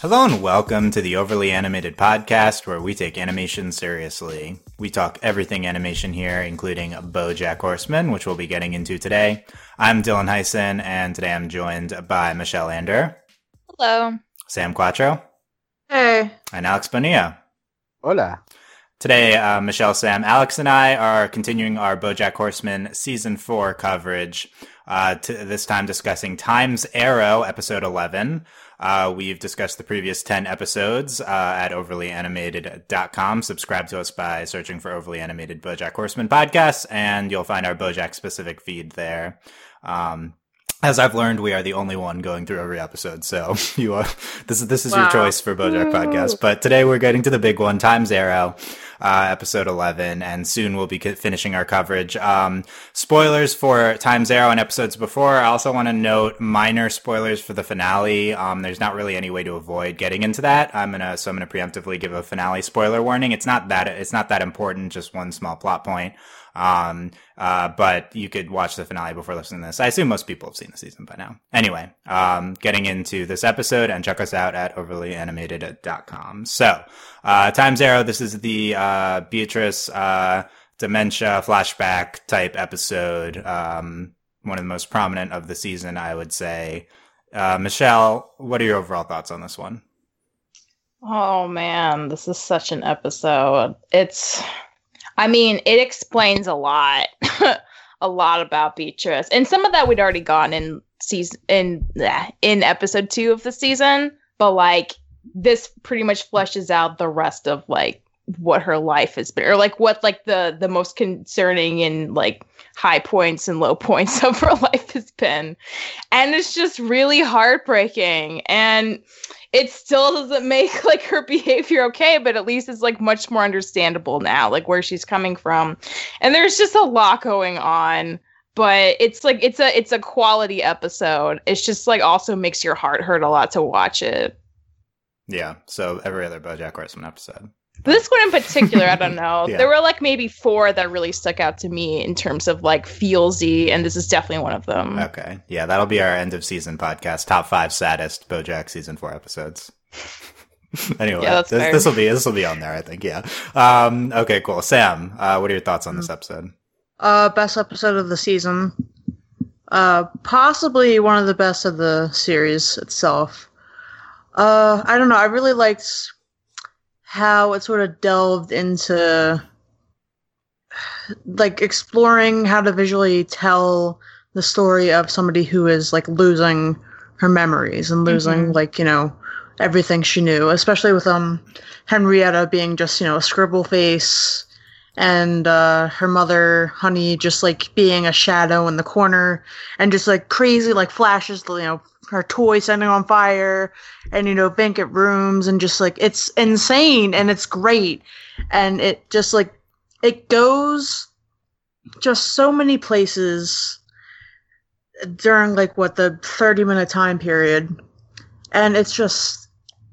Hello and welcome to the Overly Animated Podcast, where we take animation seriously. We talk everything animation here, including BoJack Horseman, which we'll be getting into today. I'm Dylan Heisen, and today I'm joined by Michelle Ander. Hello. Sam Quattro. Hey. And Alex Bonilla. Hola. Today, uh, Michelle, Sam, Alex, and I are continuing our BoJack Horseman season four coverage. Uh, this time discussing Time's Arrow, episode 11. Uh, we've discussed the previous 10 episodes uh, at overlyanimated.com. Subscribe to us by searching for Overly Animated Bojack Horseman podcasts, and you'll find our Bojack specific feed there. Um, as I've learned, we are the only one going through every episode. So you are, this is, this is wow. your choice for Bojack podcast. But today we're getting to the big one, Time's Arrow uh, episode 11, and soon we'll be finishing our coverage. Um, spoilers for Time's Arrow and episodes before. I also want to note minor spoilers for the finale. Um, there's not really any way to avoid getting into that. I'm gonna so I'm gonna preemptively give a finale spoiler warning. It's not that it's not that important. Just one small plot point. Um, uh, but you could watch the finale before listening to this. I assume most people have seen the season by now. Anyway, um, getting into this episode and check us out at overlyanimated.com. So, uh, Time's Arrow, this is the, uh, Beatrice, uh, dementia flashback type episode. Um, one of the most prominent of the season, I would say. Uh, Michelle, what are your overall thoughts on this one? Oh man, this is such an episode. It's I mean, it explains a lot, a lot about Beatrice, and some of that we'd already gone in season in in episode two of the season. But like, this pretty much fleshes out the rest of like what her life has been, or like what like the the most concerning and like high points and low points of her life has been, and it's just really heartbreaking and it still doesn't make like her behavior okay, but at least it's like much more understandable now, like where she's coming from. And there's just a lot going on, but it's like it's a it's a quality episode. It's just like also makes your heart hurt a lot to watch it. Yeah. So every other BoJack Horseman episode. This one in particular, I don't know. yeah. There were like maybe four that really stuck out to me in terms of like feelsy, and this is definitely one of them. Okay, yeah, that'll be our end of season podcast. Top five saddest BoJack season four episodes. anyway, yeah, this will be this will be on there. I think. Yeah. Um, okay. Cool. Sam, uh, what are your thoughts on this episode? Uh, best episode of the season. Uh, possibly one of the best of the series itself. Uh, I don't know. I really liked how it sort of delved into like exploring how to visually tell the story of somebody who is like losing her memories and losing mm-hmm. like you know everything she knew especially with um henrietta being just you know a scribble face and uh, her mother honey just like being a shadow in the corner and just like crazy like flashes you know her toy setting on fire and you know banquet rooms and just like it's insane and it's great. And it just like it goes just so many places during like what the 30 minute time period. And it's just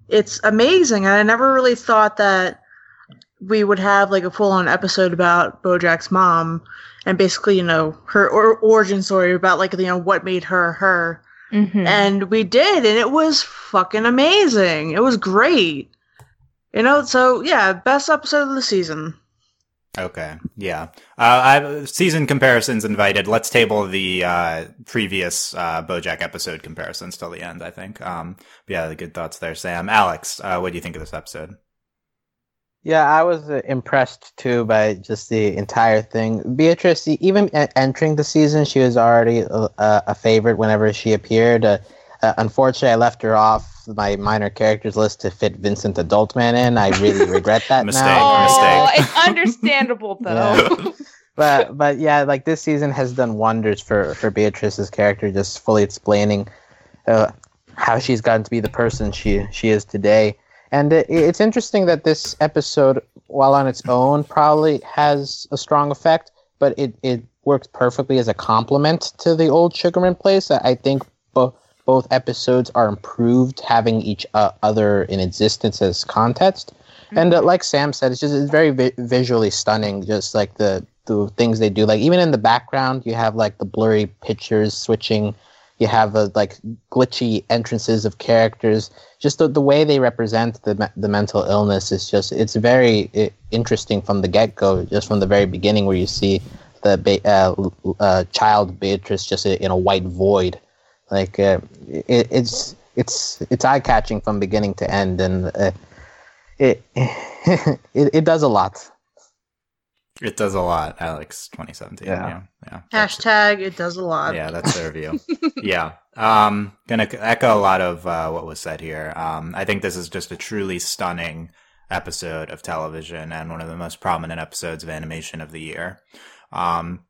it's amazing. And i never really thought that we would have like a full on episode about bojack's mom and basically you know her or- origin story about like you know what made her her Mm-hmm. And we did, and it was fucking amazing. It was great. You know, so yeah, best episode of the season. Okay, yeah. Uh, I season comparisons invited. Let's table the uh, previous uh, BoJack episode comparisons till the end. I think. Um, yeah, the good thoughts there, Sam. Alex, uh, what do you think of this episode? Yeah, I was uh, impressed too by just the entire thing. Beatrice, even entering the season, she was already a, a favorite whenever she appeared. Uh, uh, unfortunately, I left her off my minor characters list to fit Vincent the Adultman in. I really regret that mistake, now. Mistake. it's understandable though. Yeah. but but yeah, like this season has done wonders for for Beatrice's character, just fully explaining uh, how she's gotten to be the person she she is today. And it, it's interesting that this episode, while on its own, probably has a strong effect, but it, it works perfectly as a complement to the old Sugarman place. I think bo- both episodes are improved having each uh, other in existence as context. Mm-hmm. And uh, like Sam said, it's just it's very vi- visually stunning. Just like the the things they do, like even in the background, you have like the blurry pictures switching you have a, like glitchy entrances of characters. Just the, the way they represent the the mental illness is just it's very i interesting from the get go. Just from the very beginning, where you see the uh, uh, child Beatrice just in a white void, like uh, it, it's it's it's eye catching from beginning to end, and uh, it, it it does a lot. It does a lot, Alex. 2017. Yeah, yeah. yeah. Hashtag it does a lot. Yeah, that's their view. yeah. Um, gonna echo a lot of uh, what was said here. Um, I think this is just a truly stunning episode of television and one of the most prominent episodes of animation of the year. Um,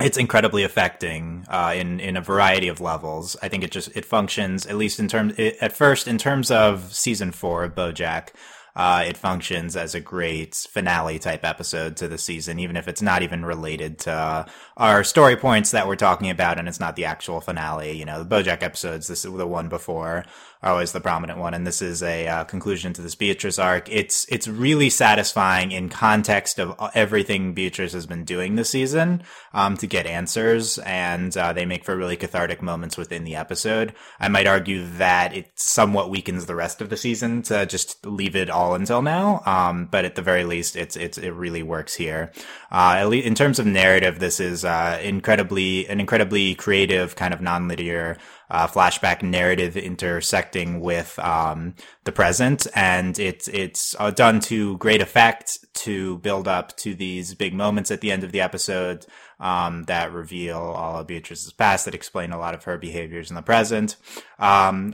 it's incredibly affecting uh, in in a variety of levels. I think it just it functions at least in terms at first in terms of season four of BoJack uh, it functions as a great finale type episode to the season, even if it's not even related to uh, our story points that we're talking about, and it's not the actual finale. You know, the BoJack episodes, this is the one before, are always the prominent one, and this is a uh, conclusion to this Beatrice arc. It's it's really satisfying in context of everything Beatrice has been doing this season um, to get answers, and uh, they make for really cathartic moments within the episode. I might argue that it somewhat weakens the rest of the season to just leave it all until now, um, but at the very least, it's it's it really works here. Uh, at least in terms of narrative, this is uh, incredibly an incredibly creative kind of nonlinear uh, flashback narrative intersecting with um, the present, and it's it's uh, done to great effect to build up to these big moments at the end of the episode um, that reveal all of Beatrice's past, that explain a lot of her behaviors in the present. Um,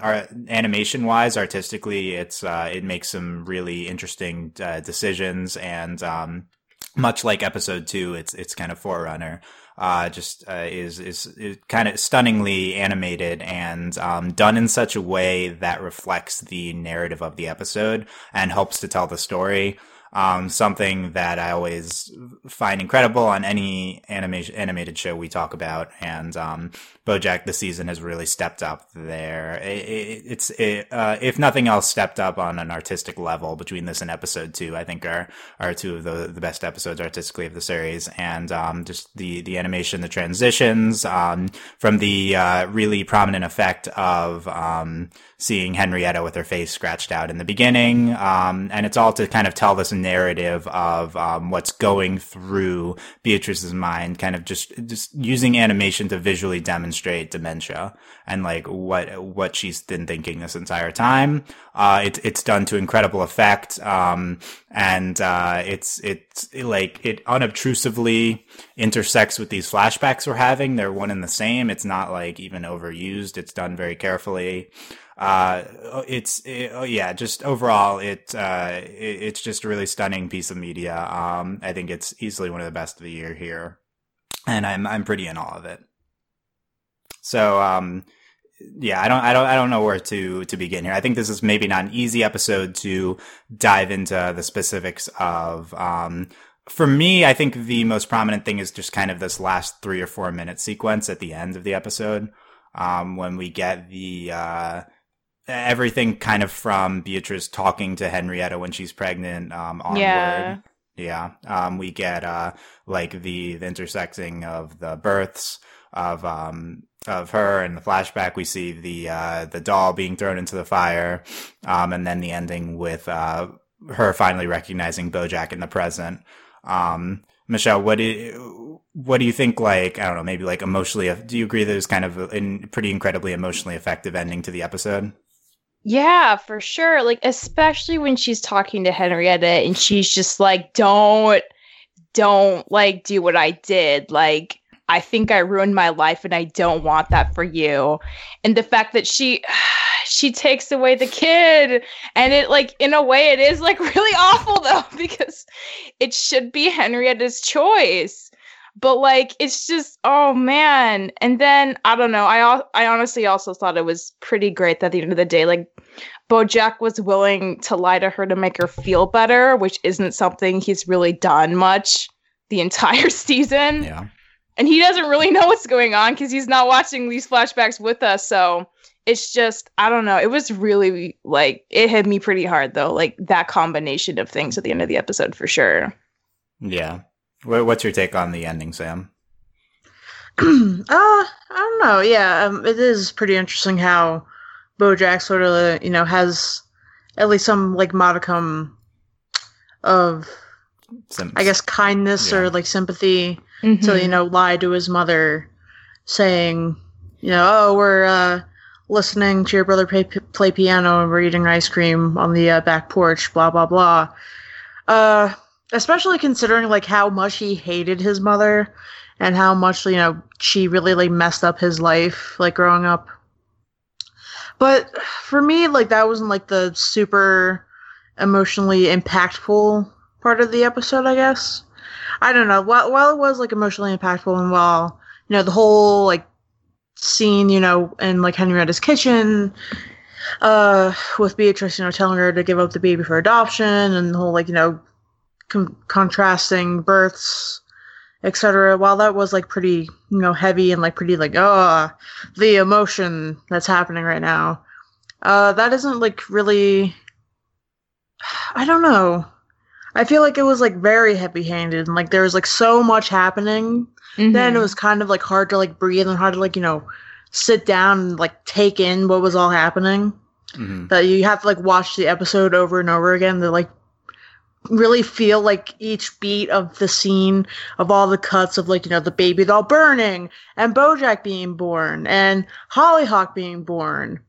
animation wise, artistically, it's uh, it makes some really interesting uh, decisions, and um, much like episode two, it's it's kind of forerunner uh, just uh, is, is, is kind of stunningly animated and um, done in such a way that reflects the narrative of the episode and helps to tell the story. Um, something that I always find incredible on any animation animated show we talk about, and um, BoJack this season has really stepped up there. It, it, it's it, uh, if nothing else, stepped up on an artistic level between this and episode two. I think are are two of the the best episodes artistically of the series, and um, just the the animation, the transitions um, from the uh, really prominent effect of um, seeing Henrietta with her face scratched out in the beginning. Um, and it's all to kind of tell this narrative of um, what's going through Beatrice's mind, kind of just just using animation to visually demonstrate dementia and like what what she's been thinking this entire time. Uh, it's it's done to incredible effect, um, and uh, it's it's like it unobtrusively intersects with these flashbacks we're having. They're one and the same. It's not like even overused. It's done very carefully uh, it's it, oh yeah, just overall, it, uh, it, it's just a really stunning piece of media. Um, I think it's easily one of the best of the year here, and I'm I'm pretty in awe of it. So, um, yeah, I don't, I don't, I don't know where to to begin here. I think this is maybe not an easy episode to dive into the specifics of. Um, for me, I think the most prominent thing is just kind of this last three or four minute sequence at the end of the episode, um, when we get the uh, everything kind of from Beatrice talking to Henrietta when she's pregnant um, onward. Yeah. Yeah. Um, we get uh, like the, the intersecting of the births of um, of her and the flashback. We see the uh, the doll being thrown into the fire, um, and then the ending with uh, her finally recognizing BoJack in the present. Um, Michelle, what do you, what do you think? Like, I don't know, maybe like emotionally. Do you agree that it's kind of a pretty incredibly emotionally effective ending to the episode? Yeah, for sure. Like especially when she's talking to Henrietta and she's just like, "Don't don't like do what I did. Like I think I ruined my life and I don't want that for you." And the fact that she she takes away the kid. And it like in a way it is like really awful though because it should be Henrietta's choice. But like it's just oh man. And then i don't know. I i honestly also thought it was pretty great that at the end of the day like bojack was willing to lie to her to make her feel better which isn't something he's really done much the entire season. Yeah and he doesn't really know what's going on because he's not watching these flashbacks with us so it's just i don't know it was really like it hit me pretty hard though like that combination of things at the end of the episode for sure yeah What's your take on the ending, Sam? uh, I don't know. Yeah, um, it is pretty interesting how BoJack sort of, you know, has at least some like modicum of, Sim- I guess, kindness Yeah. or like sympathy Mhm. to you know lie to his mother, saying, you know, oh, we're uh, listening to your brother play, play piano and we're eating ice cream on the uh, back porch, blah blah blah. Uh, especially considering like how much he hated his mother and how much you know she really like messed up his life like growing up. But for me, like that wasn't like the super emotionally impactful part of the episode, I guess. I don't know. While, while it was like emotionally impactful, and while you know the whole like scene, you know, in like Henrietta's kitchen, uh, with Beatrice, you know, telling her to give up the baby for adoption, and the whole like you know, con- contrasting births, etc. While that was like pretty, you know, heavy and like pretty like oh, the emotion that's happening right now, uh, that isn't like really. I don't know. I feel like it was like very heavy handed and like there was like so much happening. Then Mhm. it was kind of like hard to like breathe and hard to like, you know, sit down and like take in what was all happening. Mhm. That you have to like watch the episode over and over again to like really feel like each beat of the scene of all the cuts of like, you know, the baby doll burning and Bojack being born and Hollyhock being born.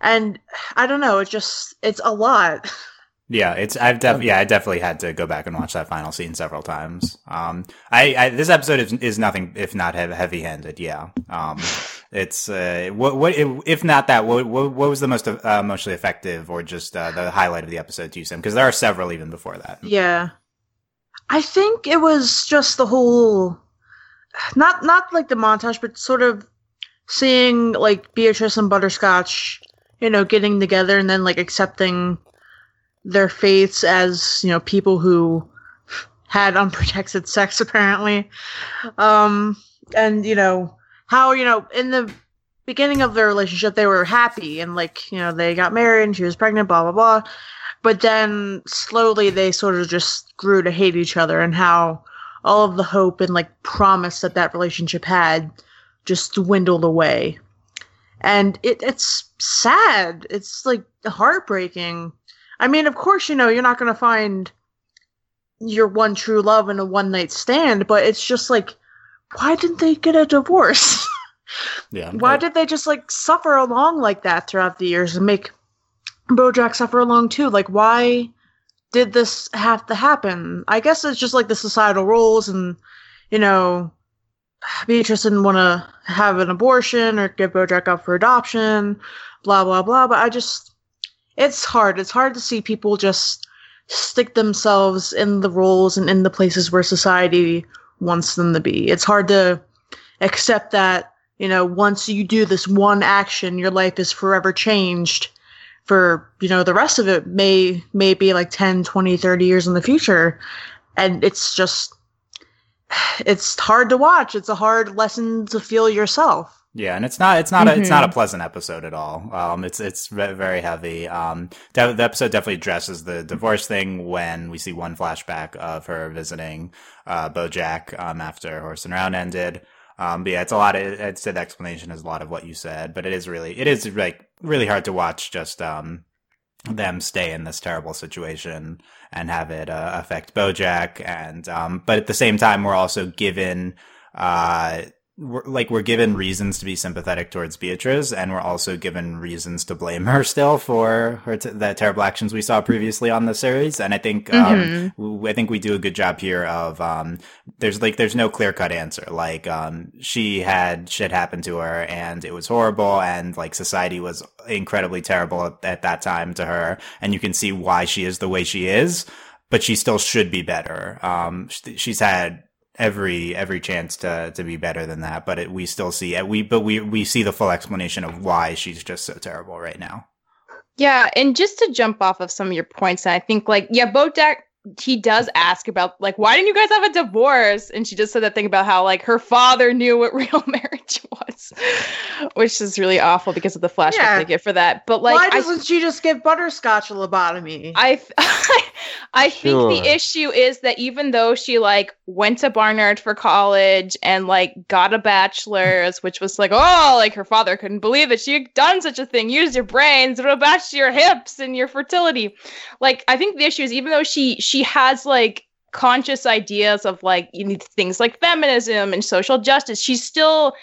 And I don't know, it's just it's a lot. Yeah, it's I've def- yeah I definitely had to go back and watch that final scene several times. Um, I, I this episode is is nothing if not heavy handed. Yeah, um, it's uh, what what if not that what what, what was the most uh, emotionally effective or just uh, the highlight of the episode to you, Sim? Because there are several even before that. Yeah. I think it was just the whole not not like the montage, but sort of seeing like Beatrice and Butterscotch, you know, getting together and then like accepting their fates as, you know, people who had unprotected sex apparently. Um and you know, how, you know, in the beginning of their relationship they were happy and like, you know, they got married and she was pregnant, blah blah blah. But then slowly they sort of just grew to hate each other and how all of the hope and like promise that that relationship had just dwindled away. And it, it's sad. It's like heartbreaking i mean of course you know you're not going to find your one true love in a one night stand but it's just like why didn't they get a divorce Yeah, why did they just like suffer along like that throughout the years and make Bojack suffer along too? Like, why did this have to happen? I guess it's just like the societal rules, and you know, Beatrice didn't want to have an abortion or give Bojack up for adoption, blah blah blah. But I just, it's hard. It's hard to see people just stick themselves in the roles and in the places where society wants them to be. It's hard to accept that you know once you do this one action your life is forever changed for you know the rest of it may may be like 10 20 30 years in the future and it's just it's hard to watch it's a hard lesson to feel yourself Yeah, and it's not it's not a, it's not a Mhm. pleasant episode at all. Um, it's it's very heavy. Um, de- the episode definitely addresses the divorce thing when we see one flashback of her visiting uh, BoJack um, after Horsin' Around ended. Um, but yeah, it's a lot. Of, I'd say the explanation is a lot of what you said, but it is really it is like really hard to watch. Just um, them stay in this terrible situation and have it uh, affect BoJack, and um, but at the same time, we're also given uh we're, like we're given reasons to be sympathetic towards Beatrice, and we're also given reasons to blame her still for her t- the terrible actions we saw previously on the series. And I think um, Mhm. w- I think we do a good job here of um, there's like there's no clear cut answer. Like um, she had shit happen to her, and it was horrible, and like society was incredibly terrible at, at that time to her, and you can see why she is the way she is. But she still should be better. Um, she's had every every chance to to be better than that but it, we still see it we but we we see the full explanation of why she's just so terrible right now. Yeah, and just to jump off of some of your points, I think like yeah, Bojack he does ask about like why didn't you guys have a divorce? And she just said that thing about how like her father knew what real marriage marriage was, which is really awful because of the flashback Yeah. they get for that. But like, Why doesn't she just give Butterscotch a lobotomy? I, I think Sure. the issue is that even though she like went to Barnard for college and like got a bachelor's, which was like, oh, like her father couldn't believe that she had done such a thing. Use your brains, it'll back to your hips and your fertility. Like, I think the issue is even though she she has like conscious ideas of like you need things like feminism and social justice, she's still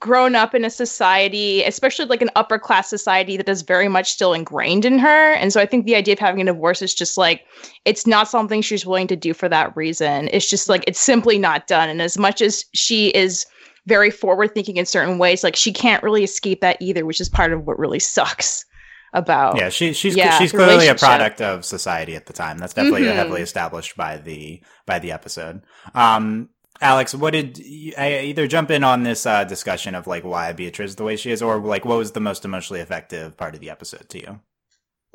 grown up in a society, especially like an upper class society that is very much still ingrained in her. And so I think the idea of having a divorce is just like it's not something she's willing to do for that reason. It's just like it's simply not done. And as much as she is very forward thinking in certain ways, like she can't really escape that either, which is part of what really sucks about Yeah, she, she's Yeah, she's clearly a product of society at the time. That's definitely Mhm. heavily established by the by the episode. Um, Alex, what did you, I either jump in on this uh, discussion of like why Beatrice is the way she is, or like what was the most emotionally effective part of the episode to you?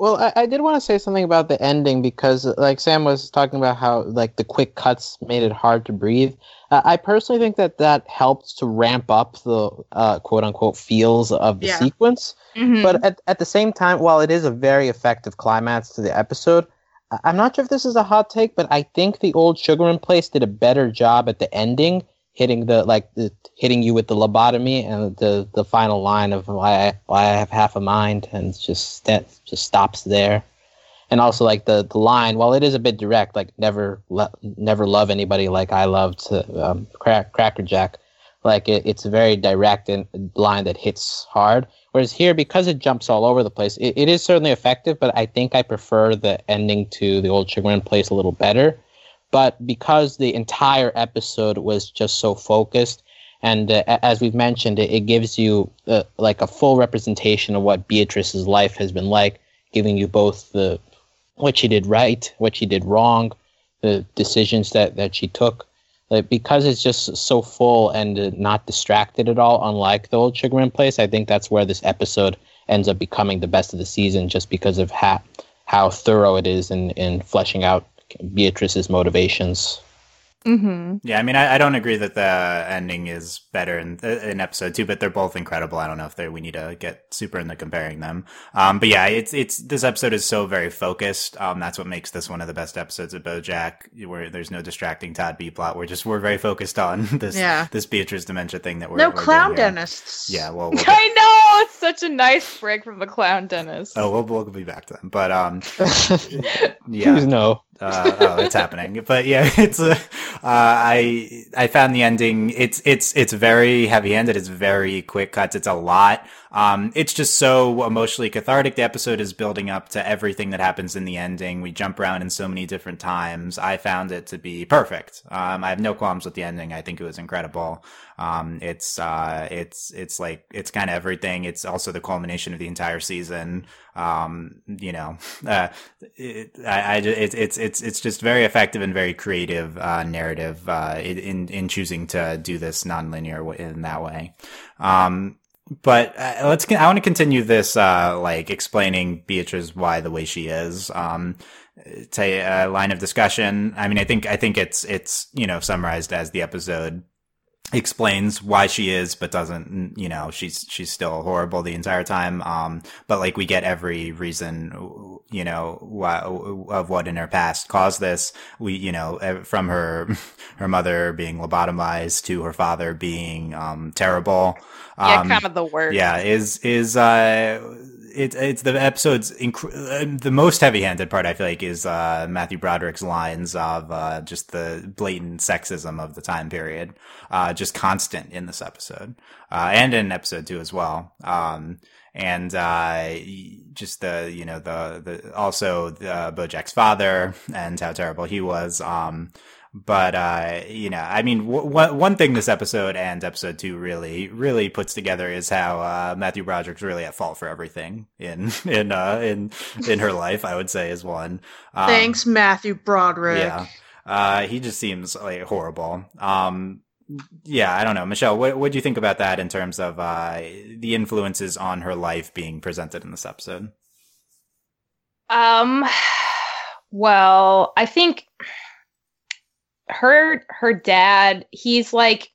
Well, I, I did want to say something about the ending because, like Sam was talking about how like the quick cuts made it hard to breathe. Uh, I personally think that that helped to ramp up the uh, quote unquote feels of the Yeah. sequence. Mhm. But at, at the same time, while it is a very effective climax to the episode, I'm not sure if this is a hot take, but I think the old Sugarman place did a better job at the ending, hitting the like the hitting you with the lobotomy and the the final line of why I, why I have half a mind, and just that just stops there. And also like the the line, while it is a bit direct, like never lo- never love anybody like I loved um, Crack, Cracker Jack, like it, it's a very direct and line that hits hard. Whereas here, because it jumps all over the place, it, it is certainly effective, but I think I prefer the ending to the old Sugarman place a little better. But because the entire episode was just so focused, and uh, as we've mentioned, it, it gives you uh, like a full representation of what Beatrice's life has been like, giving you both the what she did right, what she did wrong, the decisions that, that she took. Like, because it's just so full and uh, not distracted at all, unlike the old Sugarman place, I think that's where this episode ends up becoming the best of the season, just because of how how thorough it is in in fleshing out Beatrice's motivations. Mhm. Yeah, I mean, I, I don't agree that the ending is better in in episode two, but they're both incredible. I don't know if they we need to get super into comparing them. Um, but yeah, it's it's this episode is so very focused. Um, that's what makes this one of the best episodes of BoJack, where there's no distracting Todd B plot. We're just we're very focused on this Yeah. this Beatrice dementia thing that we're no we're clown here. dentists. Yeah, well, we'll get- I know it's such a nice break from the clown dentist. oh, we'll, we'll be back to them, but um, Please yeah. no. Uh, oh, it's happening. But yeah, it's uh, I I found the ending. It's it's it's very heavy handed. It's very quick cuts. It's a lot. Um, it's just so emotionally cathartic. The episode is building up to everything that happens in the ending. We jump around in so many different times. I found it to be perfect. Um, I have no qualms with the ending. I think it was incredible. Um, it's uh, it's it's like it's kind of everything. It's also the culmination of the entire season. Um, you know, uh, it, I, I ju- it's it's it's just very effective and very creative uh, narrative uh, in in choosing to do this nonlinear in that way. Um, but uh, let's. I want to continue this, uh, like explaining Beatrice why the way she is. Um, to a line of discussion. I mean, I think I think it's it's you know summarized as the episode explains why she is but doesn't you know she's she's still horrible the entire time. Um but like we get every reason you know why, of what in her past caused this. We you know from her her mother being lobotomized to her father being um terrible. Yeah, um, kind of the worst. yeah, is is uh, it, it's the episode's inc- uh, the most heavy-handed part. I feel like is uh, Matthew Broderick's lines of uh, just the blatant sexism of the time period, uh, just constant in this episode, uh, and in episode two as well. Um, and uh, just the you know the the also the BoJack's father and how terrible he was. Um, but uh, you know, I mean, w- one one thing this episode and episode two really really puts together is how uh, Matthew Broderick's really at fault for everything in in uh, in in her life. I would say is one. Um, Thanks, Matthew Broderick. Yeah, uh, he just seems like horrible. Um, yeah, I don't know, Michelle. What what do you think about that in terms of uh, the influences on her life being presented in this episode? Um, well, I think her her dad, he's like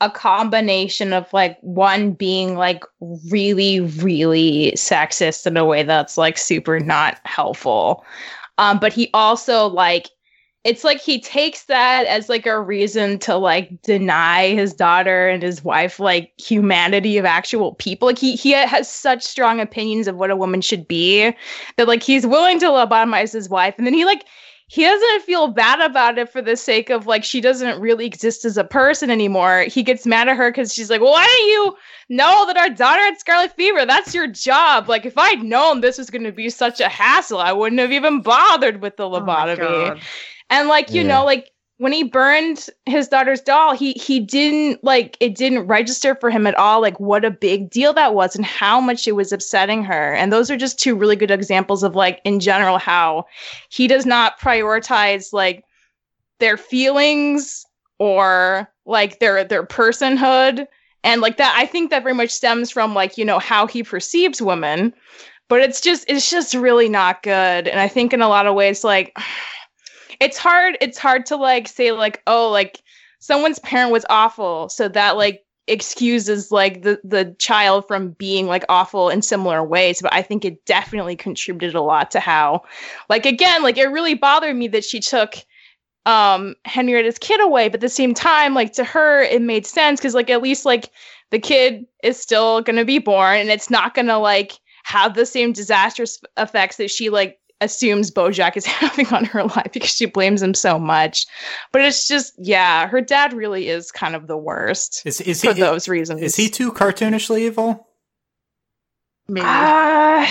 a combination of like one being like really really sexist in a way that's like super not helpful. Um but he also like it's like he takes that as like a reason to like deny his daughter and his wife like humanity of actual people. Like he he has such strong opinions of what a woman should be that like he's willing to lobotomize his wife. And then he like he doesn't feel bad about it for the sake of like she doesn't really exist as a person anymore. He gets mad at her because she's like, well, why don't you know that our daughter had scarlet fever? That's your job. Like, if I'd known this was going to be such a hassle, I wouldn't have even bothered with the Oh lobotomy. and like, you Yeah. know, like when he burned his daughter's doll, he he didn't like it didn't register for him at all like what a big deal that was and how much it was upsetting her. And those are just two really good examples of like in general how he does not prioritize like their feelings or like their their personhood. And like that I think that very much stems from like you know how he perceives women. But it's just it's just really not good. And I think in a lot of ways like it's hard it's hard to like say like oh like someone's parent was awful so that like excuses like the the child from being like awful in similar ways but i think it definitely contributed a lot to how like again like it really bothered me that she took um henrietta's kid away but at the same time like to her it made sense because like at least like the kid is still gonna be born and it's not gonna like have the same disastrous effects that she like assumes Bojack is having on her life because she blames him so much. But it's just, yeah, her dad really is kind of the worst Is is for he those reasons. is he too cartoonishly evil? Maybe. Uh,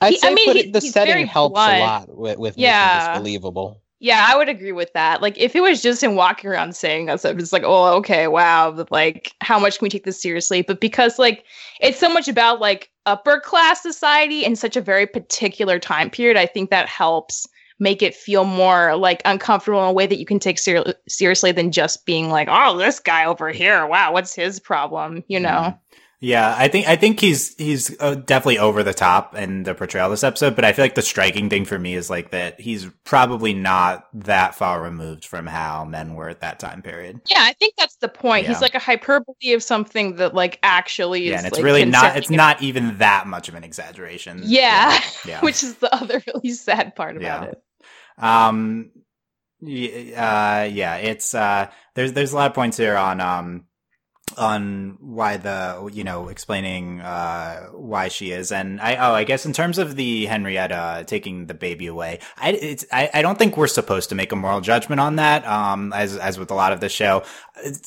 I'd He- I mean, put he- it- the setting helps blunt. a lot with, with Yeah. making this believable. Yeah, I would agree with that. Like, if it was just him walking around saying that stuff, it's like, oh, okay, wow, but like, how much can we take this seriously? But because like it's so much about like upper class society in such a very particular time period, I think that helps make it feel more like uncomfortable in a way that you can take ser- seriously than just being like, oh, this guy over here, wow, what's his problem? You know? Mm-hmm. Yeah, I think I think he's he's uh, definitely over the top in the portrayal of this episode, but I feel like the striking thing for me is like that he's probably not that far removed from how men were at that time period. Yeah, I think that's the point. Yeah. He's like a hyperbole of something that like actually is. Yeah, and it's like, really not it's not even that much of an exaggeration. Yeah, Yeah. which is the other really sad part about Yeah. it. Um, y- uh, yeah, it's uh, there's there's a lot of points here on um on why the you know explaining uh why she is. And i oh i guess in terms of the henrietta taking the baby away i it's i, I don't think we're supposed to make a moral judgment on that um as as with a lot of the show.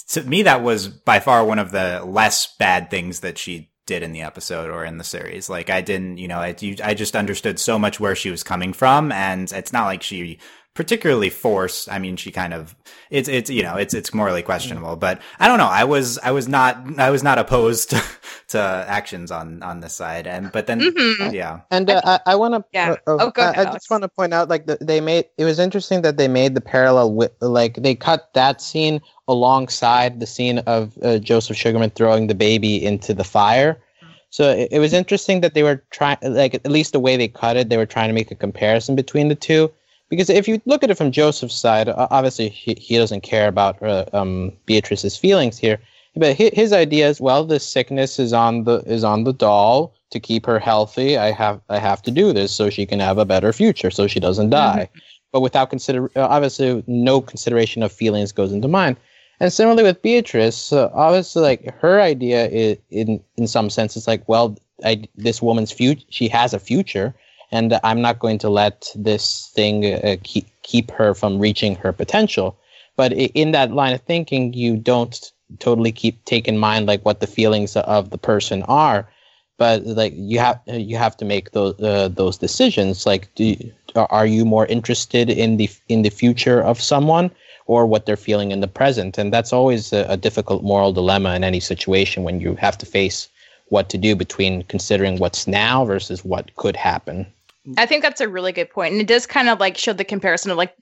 To me that was by far one of the less bad things that she did in the episode or in the series. Like i didn't you know i, I just understood so much where she was coming from and it's not like she particularly forced i mean she kind of it's it's you know it's it's morally questionable but i don't know i was i was not i was not opposed to, to actions on on this side and but then Mhm. yeah And uh, I, I want to. Yeah. Uh, Oh, go I, ahead, I Alex. just want to point out, like, the, they made it was interesting that they made the parallel with, like, they cut that scene alongside the scene of uh, Joseph Sugarman throwing the baby into the fire. So it, it was interesting that they were trying, like, at least the way they cut it, they were trying to make a comparison between the two. Because if you look at it from Joseph's side, obviously he, he doesn't care about uh, um, Beatrice's feelings here. But hi- his idea is, well, this sickness is on the is on the doll to keep her healthy. I have I have to do this so she can have a better future, so she doesn't die. But without consider, uh, obviously, no consideration of feelings goes into mind. And similarly with Beatrice, uh, obviously, like her idea is, in in some sense, it's like, well, I, this woman's future, she has a future, and I'm not going to let this thing uh, keep keep her from reaching her potential. But in that line of thinking, you don't totally keep take in mind like what the feelings of the person are. But like you have you have to make those uh, those decisions. Like do you, are- you more interested in the in the future of someone or what they're feeling in the present? And that's always a, a difficult moral dilemma in any situation when you have to face what to do between considering what's now versus what could happen I think that's a really good point, and it does kind of like show the comparison of like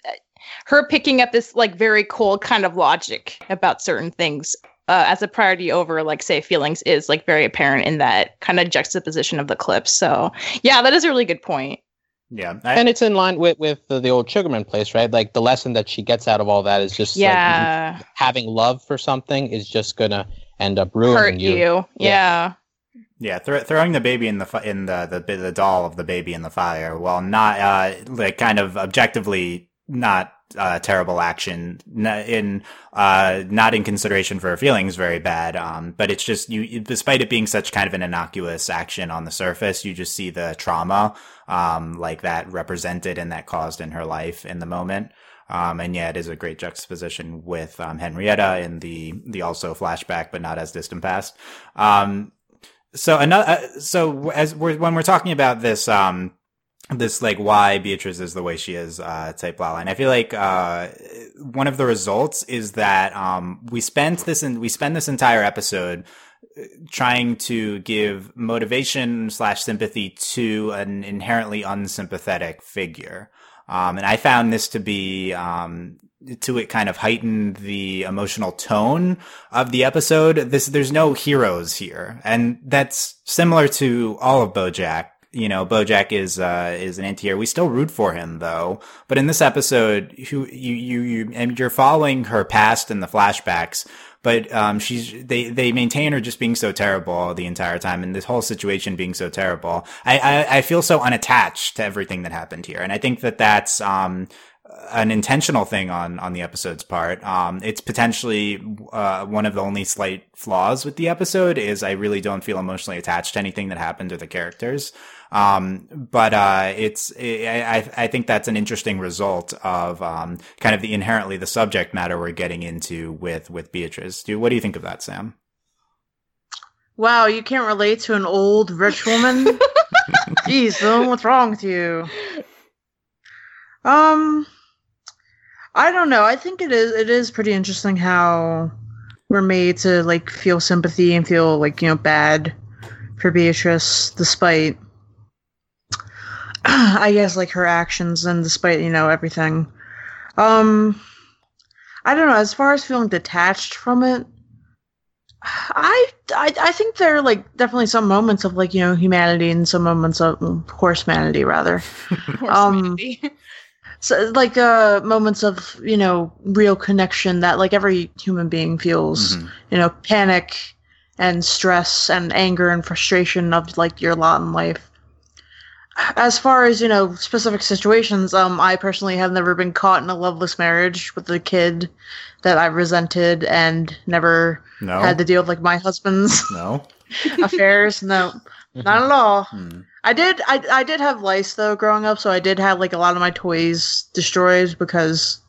her picking up this like very cold kind of logic about certain things uh, as a priority over like say feelings is like very apparent in that kind of juxtaposition of the clips. So yeah, that is a really good point. Yeah, I, and it's in line with with the, the old Sugarman place, right? Like the lesson that she gets out of all that is just like, Yeah. having love for something is just gonna end up ruining Hurt you. you. Yeah. Yeah, thro- throwing the baby in the fi- in the, the the doll of the baby in the fire, while not uh like kind of objectively not uh terrible action n- in uh not in consideration for her feelings very bad um but it's just you despite it being such kind of an innocuous action on the surface you just see the trauma um like that represented and that caused in her life in the moment um, and yeah, it is a great juxtaposition with um, Henrietta in the the also flashback, but not as distant past. Um, so another uh, so as we're when we're talking about this um this like why Beatrice is the way she is uh type plotline. I feel like uh one of the results is that um we spent this and we spend this entire episode uh, trying to give motivation slash sympathy to an inherently unsympathetic figure. Um and I found this to be um to it kind of heighten the emotional tone of the episode. This there's no heroes here, and that's similar to all of BoJack. You know, BoJack is uh, is an anti-hero. We still root for him though, but in this episode, who you you you and you're following her past and the flashbacks. But um, she's they they maintain her just being so terrible the entire time, and this whole situation being so terrible. I I, I feel so unattached to everything that happened here, and I think that that's um an intentional thing on on the episode's part. Um, it's potentially uh, one of the only slight flaws with the episode is I really don't feel emotionally attached to anything that happened to the characters. Um, but uh, it's I I think that's an interesting result of um, kind of the inherently the subject matter we're getting into with with Beatrice. Do what do you think of that, Sam? Wow, you can't relate to an old rich woman? Jeez, what's wrong with you? Um, I don't know. I think it is. It is pretty interesting how we're made to like feel sympathy and feel like you know bad for Beatrice, despite I guess like her actions and despite you know everything. Um, I don't know. As far as feeling detached from it, I, I I think there are like definitely some moments of like you know humanity and some moments of well, horse humanity rather. Um, so like uh moments of you know real connection that like every human being feels Mhm. you know panic and stress and anger and frustration of like your lot in life as far as you know specific situations um i personally have never been caught in a loveless marriage with a kid that i resented and never No, had to deal with like my husband's no. affairs no not at all Hmm. I did. I I did have lice though growing up, so I did have like a lot of my toys destroyed because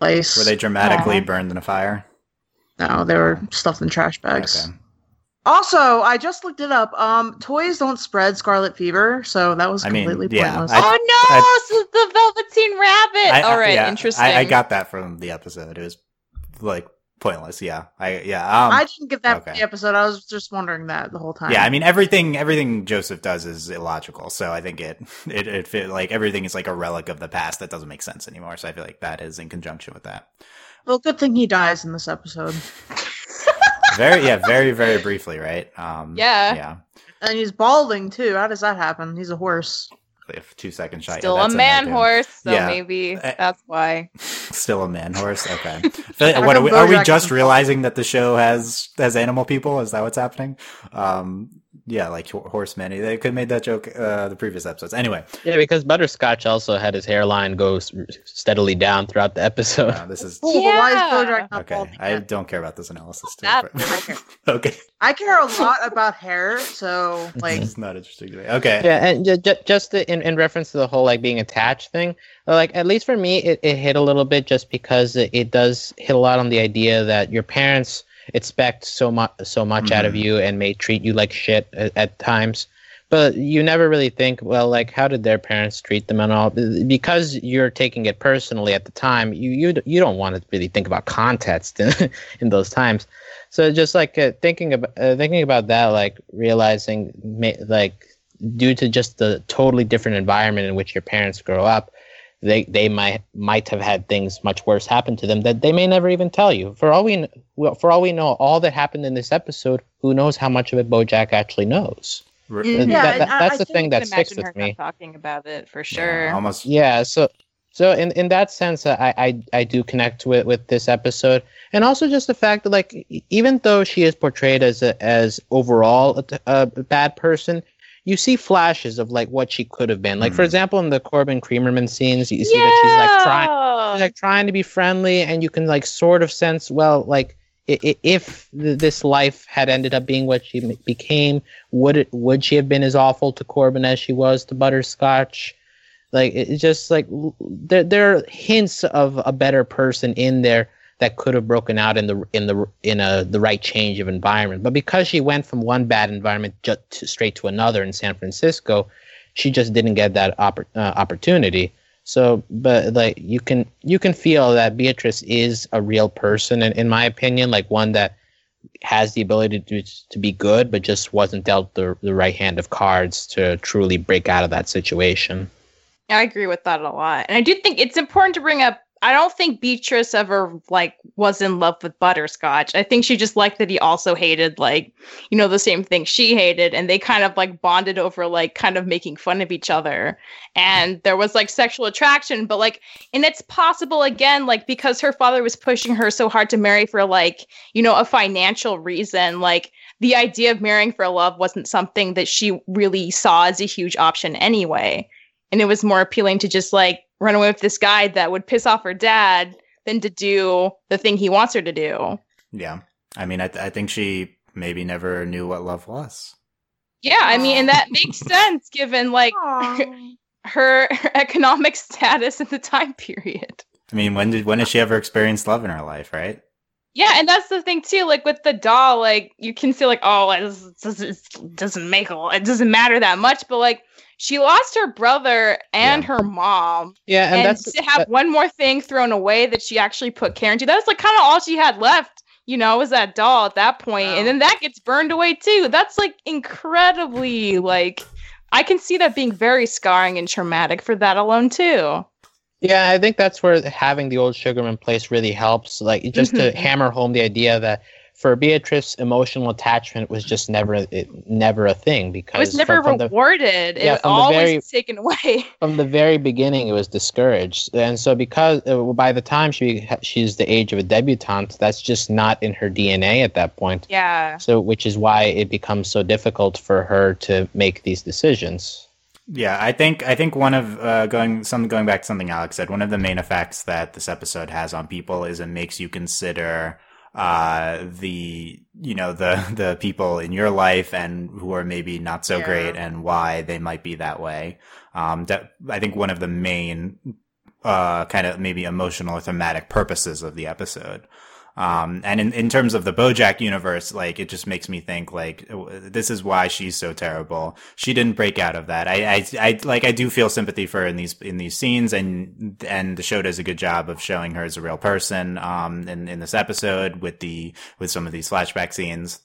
lice. Were they dramatically Aw. burned in a fire? No, they were stuffed in trash bags. Okay. Also, I just looked it up. Um, toys don't spread scarlet fever, so that was I mean, completely yeah, pointless. I- oh no, it's the Velveteen Rabbit. I- I- All right, yeah, interesting. I, I got that from the episode. It was like pointless. Yeah, I yeah. Um, I didn't get that from okay. the episode. I was just wondering that the whole time. yeah, I mean everything everything Joseph does is illogical. So I think it it it fit, like everything is like a relic of the past that doesn't make sense anymore. So I feel like that is in conjunction with that. well, good thing he dies in this episode, Very yeah, very very briefly, right? Um, Yeah. yeah. and he's balding too. How does that happen? He's a horse. A two second shot. yeah, Still a in there, man too. horse, so Yeah. maybe Uh, that's why. Still a man horse. Okay. I feel like- How what are we, are we just realizing that the show has has animal people? Is that what's happening? Um, yeah, like ho- horsemen. They could have made that joke uh, the previous episodes. Anyway, Yeah, because Butterscotch also had his hairline go s- steadily down throughout the episode. this is Cool, but why is Bojack not okay. I yet? don't care about this analysis. Too, That- but- okay, I care a lot about hair, so like it's not interesting to me. Okay, Yeah, and ju- ju- just to- in, in reference to the whole like being attached thing, like at least for me, it, it hit a little bit just because it, it does hit a lot on the idea that your parents expect so much so much out of Mhm. you and may treat you like shit at, at times, but you never really think, well, like how did their parents treat them and all? Because you're taking it personally at the time, you you you don't want to really think about context in, in those times. So just like uh, thinking about uh, thinking about that, like realizing ma- like due to just the totally different environment in which your parents grow up, they they might might have had things much worse happen to them that they may never even tell you. For all we for all we know, all that happened in this episode, who knows how much of it BoJack actually knows? Yeah, That- that- I- that's I the think thing I that sticks with me. talking about it for yeah, sure. almost. Yeah, so so in in that sense, uh, I I, I do connect with with this episode, and also just the fact that like even though she is portrayed as a, as overall a, t- a bad person, you see flashes of like what she could have been. Like for Mhm. example, in the Corbin Creamerman scenes, you see that she's like trying she's like trying to be friendly, and you can like sort of sense well like. If this life had ended up being what she became, would it would she have been as awful to Corbin as she was to Butterscotch? Like it- it's just like there there are hints of a better person in there that could have broken out in the in the in a the right change of environment. But because she went from one bad environment just to, straight to another in San Francisco, she just didn't get that oppor- uh, opportunity. So, but like you can you can feel that Beatrice is a real person, and in my opinion, like one that has the ability to to be good, but just wasn't dealt the the right hand of cards to truly break out of that situation. I agree with that a lot. And I do think it's important to bring up I don't think Beatrice ever like was in love with Butterscotch. I think she just liked that he also hated like, you know, the same thing she hated and they kind of like bonded over like kind of making fun of each other. And there was like sexual attraction, but like and it's possible again like because her father was pushing her so hard to marry for like, you know, a financial reason, like the idea of marrying for love wasn't something that she really saw as a huge option anyway and it was more appealing to just like run away with this guy that would piss off her dad than to do the thing he wants her to do. Yeah. I mean, I, th- I think she maybe never knew what love was. Yeah, I mean, and that makes sense given like her, her economic status in the time period. I mean, when did when has she ever experienced love in her life, right? Yeah, and that's the thing too. Like with the doll, like you can see, like, oh, it doesn't, it doesn't make a, it doesn't matter that much. But like, she lost her brother and Yeah. her mom, Yeah, and, and, that's to have that- one more thing thrown away that she actually put care into. That was like kind of all she had left. You know, was that doll at that point, Wow. and then that gets burned away too. That's like incredibly like. I can see that being very scarring and traumatic for that alone too. Yeah, I think that's where having the old Sugarman place really helps. Like just to Mhm. hammer home the idea that for Beatrice, emotional attachment was just never it, never a thing because It was never from, from the, rewarded. Yeah, it was always very- taken away. from the very beginning it was discouraged, and so because uh, by the time she she's the age of a debutante, that's just not in her DNA at that point. Yeah. So which is why it becomes so difficult for her to make these decisions. Yeah, I think I think one of uh, going some going back to something Alex said. One of the main effects that this episode has on people is it makes you consider uh the you know the the people in your life and who are maybe not so Yeah. great and why they might be that way um that i think one of the main uh kind of maybe emotional or thematic purposes of the episode um and in, in terms of the bojack universe like it just makes me think like this is why she's so terrible she didn't break out of that i i, I like i do feel sympathy for her in these in these scenes and and the show does a good job of showing her as a real person um in in this episode with the with some of these flashback scenes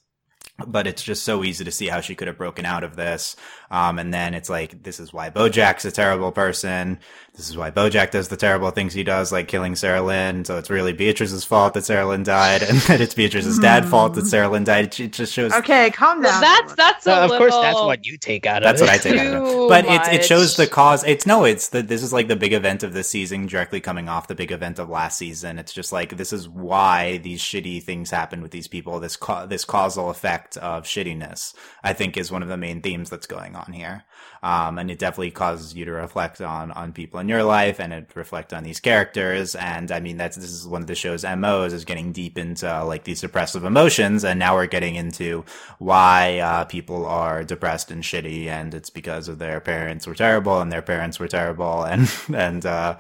but it's just so easy to see how she could have broken out of this. Um, and then it's like, this is why Bojack's a terrible person. This is why Bojack does the terrible things he does, like killing Sarah Lynn. So it's really Beatrice's fault that Sarah Lynn died, and that it's Beatrice's dad's fault that Sarah Lynn died. It just shows. Okay, calm Well, down. that's that's a So of little, course, that's what you take out of That's it. what I take out of it. Too But it it shows the cause. It's no, it's the this is like the big event of this season, directly coming off the big event of last season. It's just like this is why these shitty things happen with these people. This ca- this causal effect of shittiness, I think, is one of the main themes that's going on here. Um, and it definitely causes you to reflect on on people in your life, and it reflect on these characters. And I mean, that's this is one of the show's mo's is getting deep into uh, like these depressive emotions, and now we're getting into why uh, people are depressed and shitty, and it's because of their parents were terrible, and their parents were terrible, and and uh,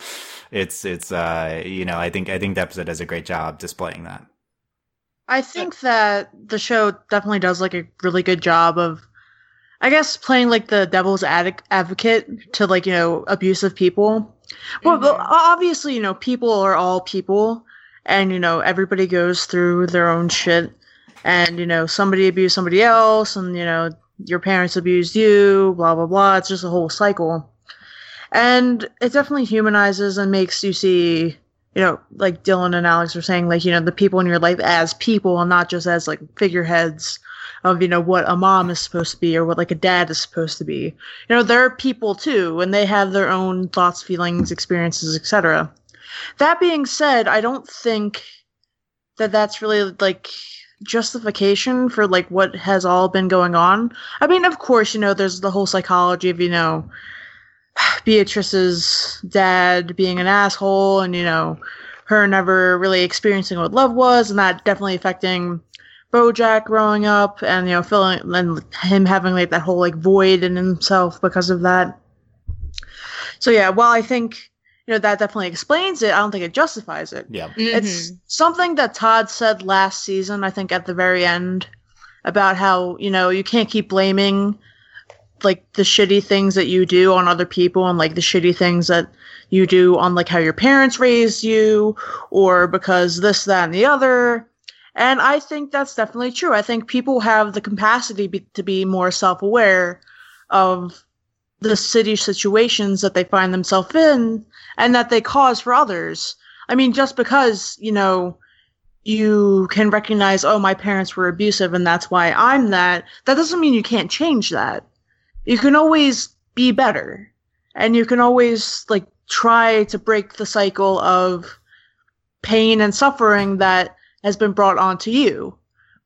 it's it's uh, you know I think I think the episode does a great job displaying that. I think that the show definitely does like a really good job of, I guess, playing like the devil's ad- advocate to like you know abusive people. Well, Mhm. obviously you know people are all people, and you know everybody goes through their own shit, and you know somebody abused somebody else, and you know your parents abused you, blah blah blah. It's just a whole cycle, and it definitely humanizes and makes you see you know, like Dylan and Alex were saying, like, you know, the people in your life as people and not just as like figureheads of you know what a mom is supposed to be or what like a dad is supposed to be. You know, they're people too, and they have their own thoughts, feelings, experiences, etc. That being said, I don't think that that's really like justification for like what has all been going on. I mean, of course, you know, there's the whole psychology of, you know, Beatrice's dad being an asshole and, you know, her never really experiencing what love was and that definitely affecting Bojack growing up and, you know, feeling and him having like that whole like void in himself because of that. So yeah, while I think you know that definitely explains it, I don't think it justifies it. Yeah. Mm-hmm. It's something that Todd said last season, I think at the very end, about how, you know, you can't keep blaming like the shitty things that you do on other people and like the shitty things that you do on like how your parents raised you or because this, that, and the other. And I think that's definitely true. I think people have the capacity be- to be more self aware of the city situations that they find themselves in and that they cause for others. I mean, just because, you know, you can recognize, oh, my parents were abusive and that's why I'm that, that doesn't mean you can't change that. You can always be better. And you can always, like, try to break the cycle of pain and suffering that has been brought onto you.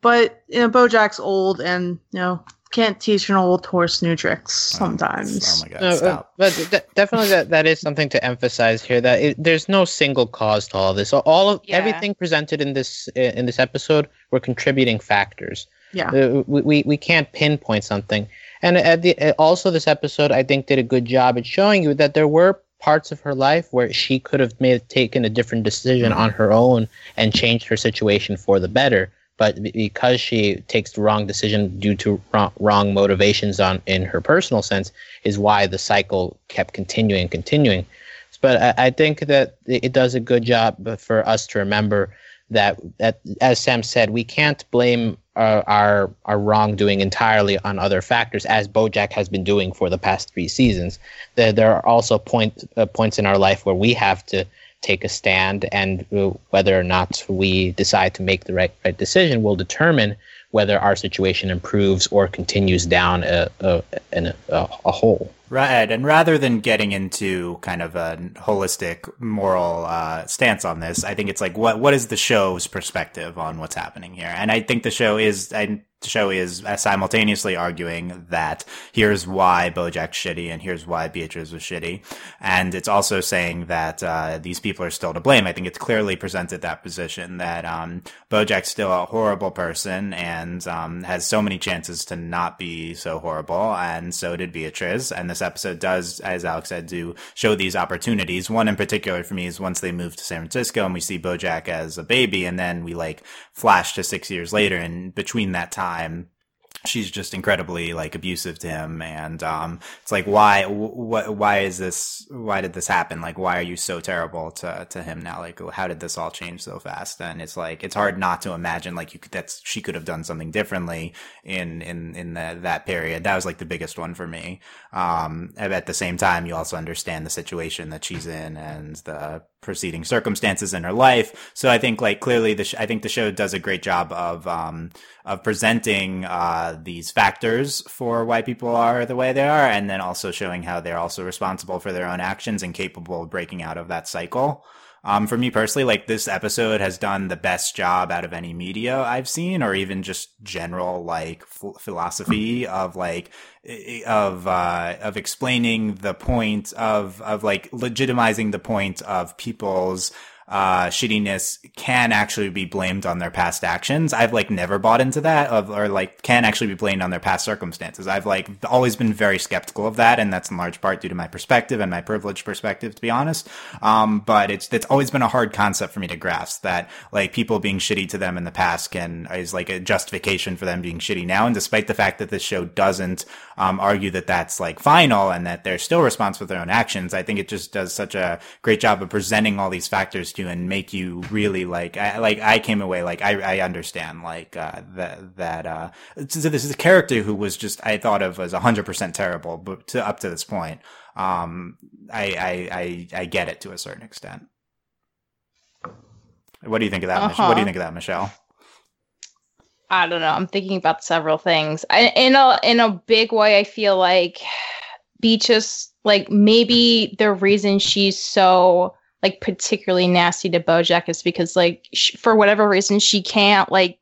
But, you know, Bojack's old and, you know, can't teach an old horse new tricks sometimes. Oh my god! No, uh, stop. but de- definitely that, that is something to emphasize here. That it, there's no single cause to all this. So all of Yeah. everything presented in this uh, in this episode were contributing factors. Yeah. Uh, we, we we can't pinpoint something. And at the uh, also this episode, I think did a good job at showing you that there were parts of her life where she could have made taken a different decision on her own and changed her situation for the better. But because she takes the wrong decision due to wrong, wrong motivations on in her personal sense, is why the cycle kept continuing continuing. But I, I think that it does a good job for us to remember that, that as Sam said, we can't blame uh, our our wrongdoing entirely on other factors, as BoJack has been doing for the past three seasons. There, there are also point, uh, points in our life where we have to take a stand, and uh, whether or not we decide to make the right, right decision will determine whether our situation improves or continues down a, a, a, a hole. Right, and rather than getting into kind of a holistic moral uh, stance on this, I think it's like what what is the show's perspective on what's happening here? And I think the show is I, the show is simultaneously arguing that here's why Bojack's shitty and here's why Beatrice was shitty, and it's also saying that uh, these people are still to blame. I think it's clearly presented that position that um, Bojack's still a horrible person and um, has so many chances to not be so horrible, and so did Beatrice. And this episode does, as Alex said, do show these opportunities. One in particular for me is once they move to San Francisco and we see Bojack as a baby, and then we like flash to six years later, and between that time she's just incredibly like abusive to him and um it's like why what why is this why did this happen? Like why are you so terrible to to him now? Like how did this all change so fast? And it's like it's hard not to imagine like you could that's she could have done something differently in in in the, that period. That was like the biggest one for me. Um at the same time you also understand the situation that she's in and the preceding circumstances in her life so i think like clearly the sh- i think the show does a great job of um of presenting uh, these factors for why people are the way they are, and then also showing how they're also responsible for their own actions and capable of breaking out of that cycle. Um, for me personally, like this episode has done the best job out of any media I've seen, or even just general like ph- philosophy of like of uh, of explaining the point of of like legitimizing the point of people's uh, shittiness can actually be blamed on their past actions. I've like never bought into that of, or like can actually be blamed on their past circumstances. I've like always been very skeptical of that. And that's in large part due to my perspective and my privileged perspective, to be honest. Um, but it's, it's always been a hard concept for me to grasp that like people being shitty to them in the past can, is like a justification for them being shitty now. And despite the fact that this show doesn't, um, argue that that's like final and that they're still responsible for their own actions, I think it just does such a great job of presenting all these factors you and make you really like I like I came away like I I understand like uh that that uh so this is a character who was just I thought of as hundred percent terrible but to up to this point um I I I I get it to a certain extent. What do you think of that? Mich- What do Uh-huh. you think of that, Michelle? I don't know. I'm thinking about several things. I, in a in a big way, I feel like Beatrice, like maybe the reason she's so like particularly nasty to Bojack is because like for whatever reason she can't like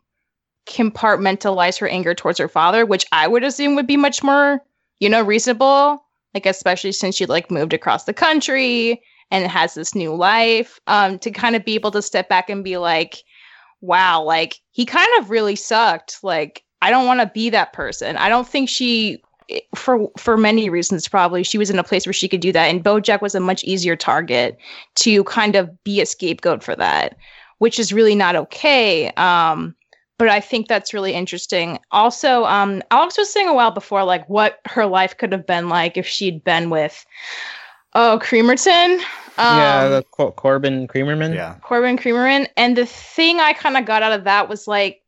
compartmentalize her anger towards her father, which I would assume would be much more, you know, reasonable. Like especially since she like moved across the country and has this new life, um, to kind of be able to step back and be like, wow, like he kind of really sucked. Like I don't want to be that person. I don't think she for for many reasons probably she was in a place where she could do that and bojack was a much easier target to kind of be a scapegoat for that which is really not okay um but i think that's really interesting also um alex was saying a while before like what her life could have been like if she'd been with oh creamerton um, yeah, the Cor- Corbin Creamerman. Yeah. Corbin Creamerman. And the thing I kind of got out of that was like,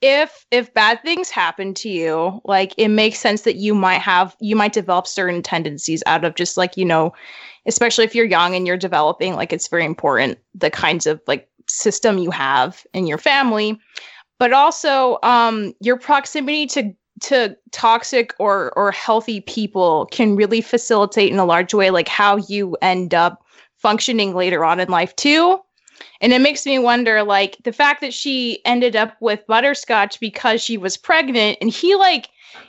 if if bad things happen to you, like it makes sense that you might have you might develop certain tendencies out of just like you know, especially if you're young and you're developing. Like it's very important the kinds of like system you have in your family, but also um, your proximity to to toxic or or healthy people can really facilitate in a large way like how you end up functioning later on in life too and it makes me wonder like the fact that she ended up with butterscotch because she was pregnant and he like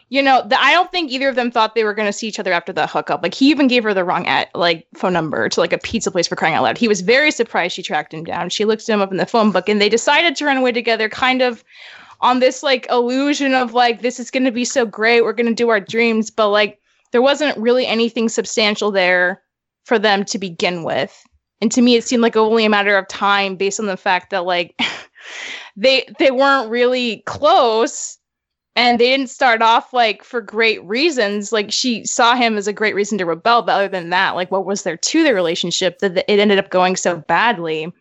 you know the, i don't think either of them thought they were going to see each other after the hookup. Like he even gave her the wrong at like phone number to like a pizza place for crying out loud. He was very surprised she tracked him down. She looked him up in the phone book and they decided to run away together kind of on this like illusion of like this is going to be so great we're going to do our dreams but like there wasn't really anything substantial there for them to begin with and to me it seemed like only a matter of time based on the fact that like they they weren't really close and they didn't start off like for great reasons. Like she saw him as a great reason to rebel but other than that like what was there to the relationship that it ended up going so badly?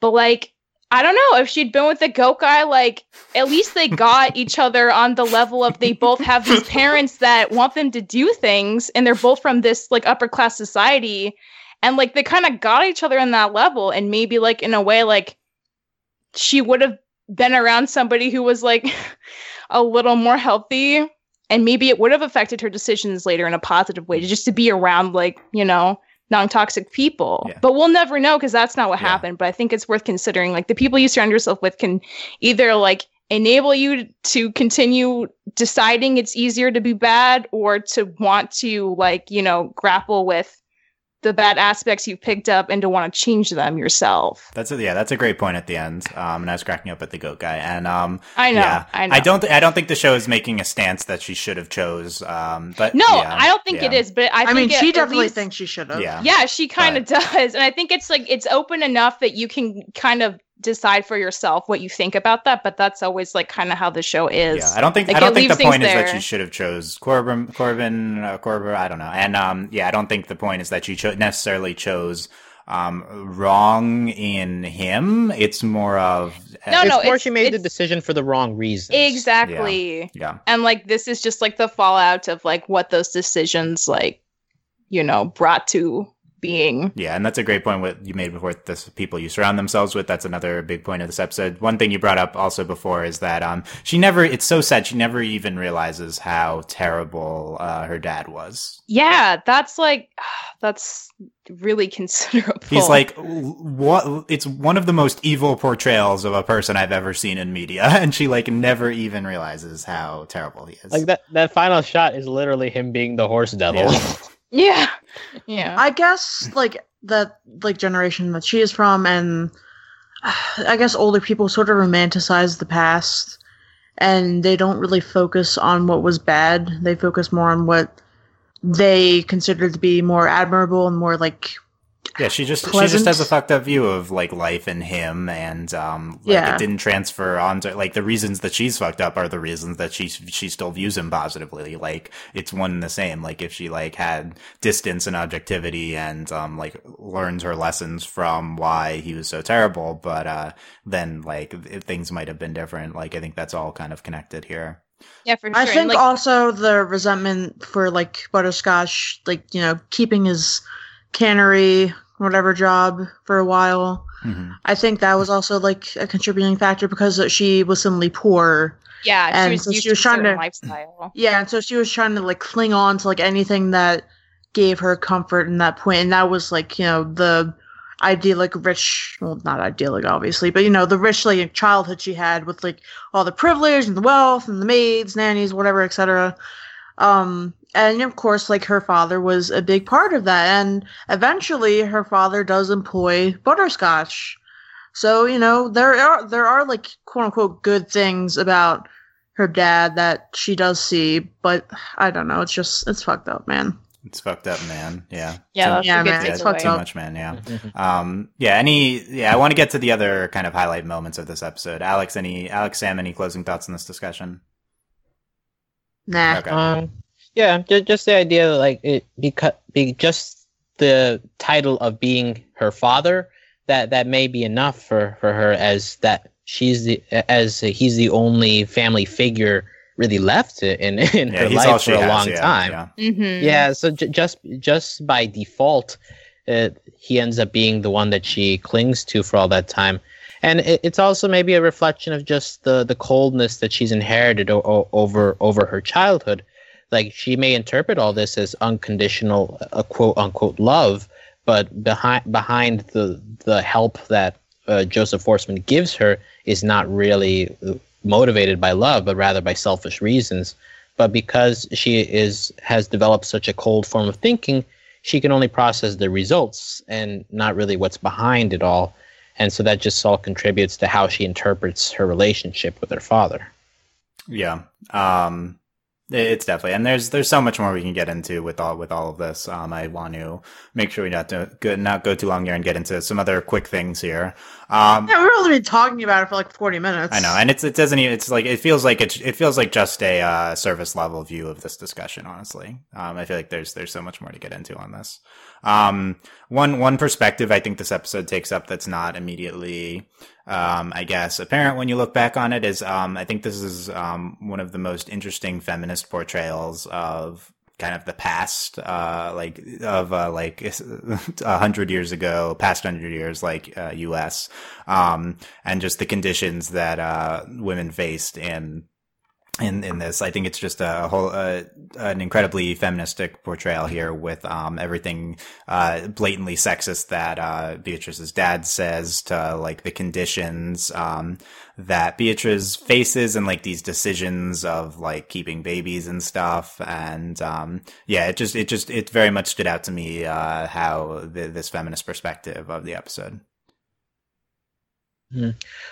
But like I don't know. If she'd been with the goat guy. Like, at least they got each other on the level of they both have these parents that want them to do things, and they're both from this like upper class society, and like they kind of got each other on that level. And maybe like in a way, like she would have been around somebody who was like a little more healthy, and maybe it would have affected her decisions later in a positive way, just to be around like you know non-toxic people Yeah. but we'll never know because that's not what Yeah. happened but i think it's worth considering like the people you surround yourself with can either like enable you to continue deciding it's easier to be bad or to want to like you know grapple with the bad aspects you've picked up and to want to change them yourself That's a, yeah, that's a great point at the end. Um, and I was cracking up at the goat guy, and um, i know yeah, i know I don't, th- I don't think the show is making a stance that she should have chose. Um, but no yeah, i don't think yeah. it is but i, I, think mean, it she definitely least- thinks she should have. Yeah, yeah she kind of does and i think it's like it's open enough that you can kind of decide for yourself what you think about that but that's always like kind of how the show is Yeah, I don't think Like, I don't think the point is that you should have chose Corbin, Corbin, uh, Corbin. I don't know, and um, yeah, I don't think the point is that you cho- necessarily chose um wrong in him. It's more of uh, No, it's no, more it's- she made the decision for the wrong reasons. exactly yeah, and like this is just like the fallout of like what those decisions like you know brought to being Yeah, and that's a great point what you made before. the people you surround themselves with. That's another big point of this episode. One thing you brought up also before is that um she never. It's so sad she never even realizes how terrible uh, her dad was. yeah that's like that's really considerable He's like what? It's one of the most evil portrayals of a person I've ever seen in media, and she like never even realizes how terrible he is. Like that that final shot is literally him being the horse devil. Yeah. yeah yeah I guess like that like generation that she is from and I guess older people sort of romanticize the past and they don't really focus on what was bad. They focus more on what they consider to be more admirable and more like Yeah, she just she just has a fucked up view of like life and him, and um, like, Yeah. it didn't transfer onto like the reasons that she's fucked up are the reasons that she she still views him positively. Like it's one and the same. Like if she like had distance and objectivity and um like learned her lessons from why he was so terrible, but uh then like th- things might have been different. Like I think that's all kind of connected here. yeah for sure I think like, also the resentment for like butterscotch, like you know, keeping his cannery whatever job for a while. Mhm. I think that was also like a contributing factor because she was simply poor. Yeah, And she was so used she was to trying to- lifestyle. Yeah, and so she was trying to like cling on to like anything that gave her comfort in that point, and that was like you know the idyllic rich, well not idyllic obviously, but you know the rich like childhood she had with like all the privilege and the wealth and the maids, nannies, whatever, etc. Um, and of course, like her father was a big part of that, and eventually her father does employ butterscotch. So you know there are there are like quote unquote good things about her dad that she does see, but I don't know. It's just it's fucked up, man. It's fucked up, man. Yeah. Yeah, Too- Yeah, man, yeah, it's fucked too up. much, man. Yeah. Um, yeah. Any? Yeah. I want to get to the other kind of highlight moments of this episode. Alex, any? Alex, Sam, any closing thoughts on this discussion? Nah. Okay. Um, yeah, just, just the idea that like it because be just the title of being her father that that may be enough for for her as that she's the as he's the only family figure really left in in yeah, her life for a has. long yeah, time. Yeah. Mm-hmm. Yeah, so j- just just by default, uh, he ends up being the one that she clings to for all that time, and it, it's also maybe a reflection of just the the coldness that she's inherited o- o- over over her childhood. Like she may interpret all this as unconditional, a quote unquote love, but behind behind the the help that uh, Joseph Forsman gives her is not really uh, motivated by love, but rather by selfish reasons. But because she is has developed such a cold form of thinking she can only process the results and not really what's behind it all. And so that just all contributes to how she interprets her relationship with her father. Yeah. Um it's definitely and there's there's so much more we can get into with all with all of this. Um I want to make sure we not to go, not go too long here and get into some other quick things here. Um Yeah, we've only been talking about it for like forty minutes. I know, and it's it doesn't even it's like it feels like it it feels like just a uh, service level view of this discussion. Honestly, um, I feel like there's there's so much more to get into on this. Um, one one perspective I think this episode takes up that's not immediately, um, I guess, apparent when you look back on it is um, I think this is um, one of the most interesting feminist portrayals of kind of the past, uh, like of uh, like a hundred years ago, past hundred years, like uh, U.S. Um, and just the conditions that uh, women faced in in in this. I think it's just a whole uh, an incredibly feministic portrayal here with um, everything uh, blatantly sexist that uh, Beatrice's dad says to like the conditions um, that Beatrice faces and like these decisions of like keeping babies and stuff. And um, yeah, it just it just it very much stood out to me uh, how the, this feminist perspective of the episode.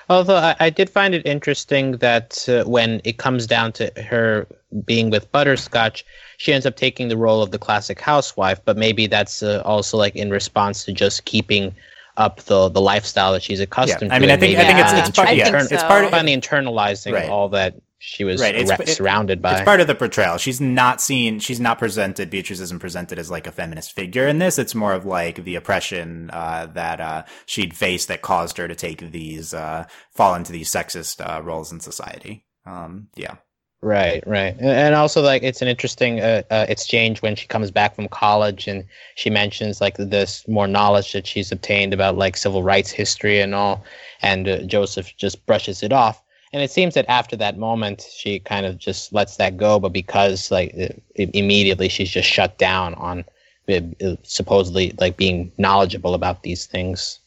Although I, I did find it interesting that uh, when it comes down to her being with Butterscotch, she ends up taking the role of the classic housewife. But maybe that's uh, also like in response to just keeping up the the lifestyle that she's accustomed I to. I mean, I think- I think it's- it's part- intern- yeah, intern- it's it's so. part of finally internalizing Right. all that she was Right, it's- it- surrounded by. It's part of the portrayal. She's not seen. She's not presented. Beatrice isn't presented as like a feminist figure in this. It's more of like the oppression uh, that uh, she'd faced that caused her to take these, uh, fall into these sexist uh, roles in society. Um, yeah, Right, right, and, also like it's an interesting uh, uh, exchange when she comes back from college and she mentions like this more knowledge that she's obtained about like civil rights history and all, and uh, Joseph just brushes it off. And it seems that after that moment, she kind of just lets that go, but because like it, it- immediately she's just shut down on uh, uh, supposedly like being knowledgeable about these things.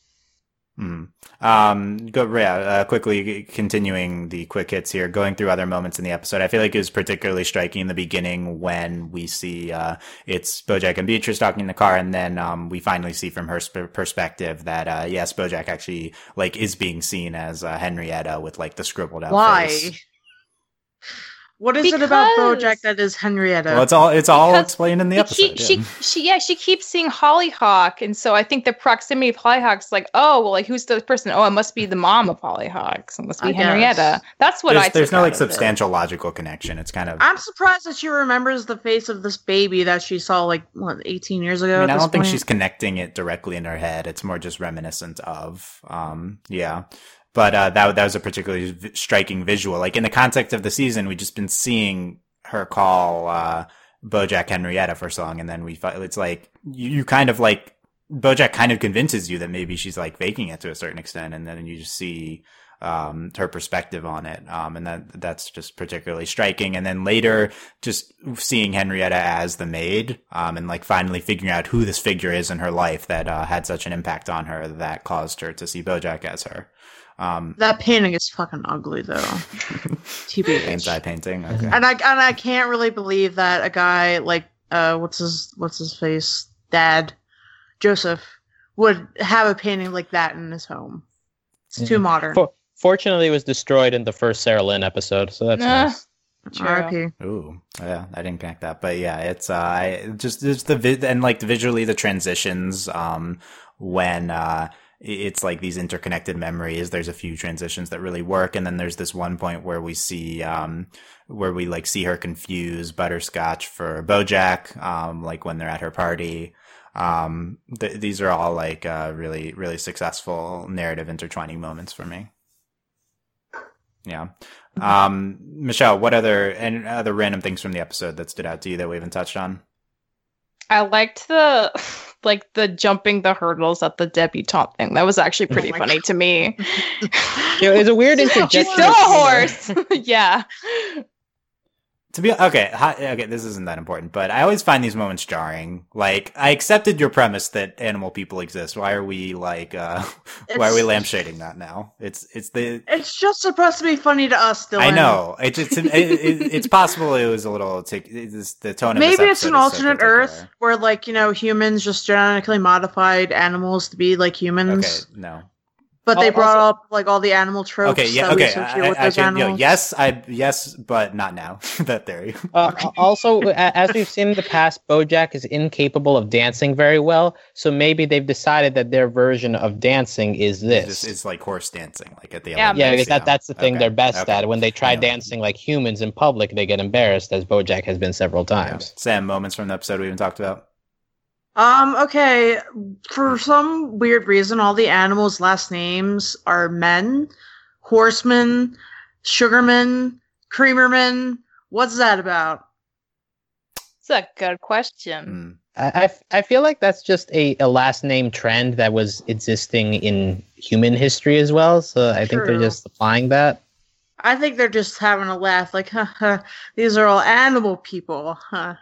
Mm. Um, go, yeah, uh, quickly continuing the quick hits here, going through other moments in the episode. I feel like it was particularly striking in the beginning when we see, uh, it's Bojack and Beatrice talking in the car. And then, um, we finally see from her sp- perspective that, uh, yes, Bojack actually, like, is being seen as, uh, Henrietta with, like, the scribbled out Why? face. What is it about Because- BoJack that is Henrietta? Well, it's all, it's all Because explained in the episode. she, yeah. she, yeah, she keeps seeing Hollyhock, and so I think the proximity of Hollyhock's like, oh, well, like who's the person? Oh, it must be the mom of Hollyhock. So it must be I guess. Henrietta. That's what there's, I. there's no like of it. substantial logical connection. It's kind of. I'm surprised that she remembers the face of this baby that she saw like what 18 years ago. I mean, at I don't think point? she's connecting it directly in her head. It's more just reminiscent of. Um, yeah, but uh, that that was a particularly v- striking visual. Like in the context of the season, we've just been seeing her call uh, BoJack Henrietta for a song, and then we fi- it's like you, you kind of like BoJack kind of convinces you that maybe she's like faking it to a certain extent, and then you just see um, her perspective on it, um, and that that's just particularly striking. And then later, just seeing Henrietta as the maid, um, and like finally figuring out who this figure is in her life that uh, had such an impact on her that caused her to see BoJack as her. Um, That painting is fucking ugly though. TBH. Inside painting. Okay. And I and I can't really believe that a guy like uh what's his what's his face dad Joseph would have a painting like that in his home. It's too modern. For- fortunately, it was destroyed in the first Sarah Lynn episode, so that's Nah. nice. True. R.I.P. Ooh, yeah, I didn't connect that, but yeah, it's uh, I just it's the vid and like visually the transitions, um, when uh, it's like these interconnected memories. There's a few transitions that really work, and then there's this one point where we see, um, where we like see her confuse Butterscotch for BoJack, um, like when they're at her party. Um, th- these are all like uh, really, really successful narrative intertwining moments for me. Yeah. Um, Michelle, what other and other random things from the episode that stood out to you that we haven't touched on? I liked the like the jumping the hurdles at the debutante thing. That was actually oh pretty my funny to me. it was a weird interjection. She's still a horse. yeah. To be okay, hi, okay, this isn't that important, but I always find these moments jarring. Like, I accepted your premise that animal people exist. Why are we like, uh, why are we lampshading that now? It's it's the It's just supposed to be funny to us, Dylan. I know it's it's it, it, it's possible it was a little it's the tone. of Maybe it's an is so alternate Earth where, like, you know, humans just genetically modified animals to be like humans. Okay, no. But they Al- brought also- up like all the animal tropes Okay, yeah, that okay. associate I, with I, those can, you know, yes, I yes, but not now. that theory. Uh, also, as we've seen in the past, BoJack is incapable of dancing very well, so maybe they've decided that their version of dancing is It's, this. just, it's like horse dancing, like at the Yeah, yeah, Olympics, because that, that's the thing Okay, they're best okay. at. When they try dancing like humans in public, they get embarrassed, as BoJack has been several Yeah. times. Sam, moments from the episode we haven't talked about. Um, okay. For some weird reason, all the animals' last names are men. Horsemen, Sugarman, Creamerman. What's that about? It's a good question. Mm. I, I f- I feel like that's just a, a last name trend that was existing in human history as well. So I think they're just applying that. I think they're just having a laugh, like, haha, these are all animal people, huh?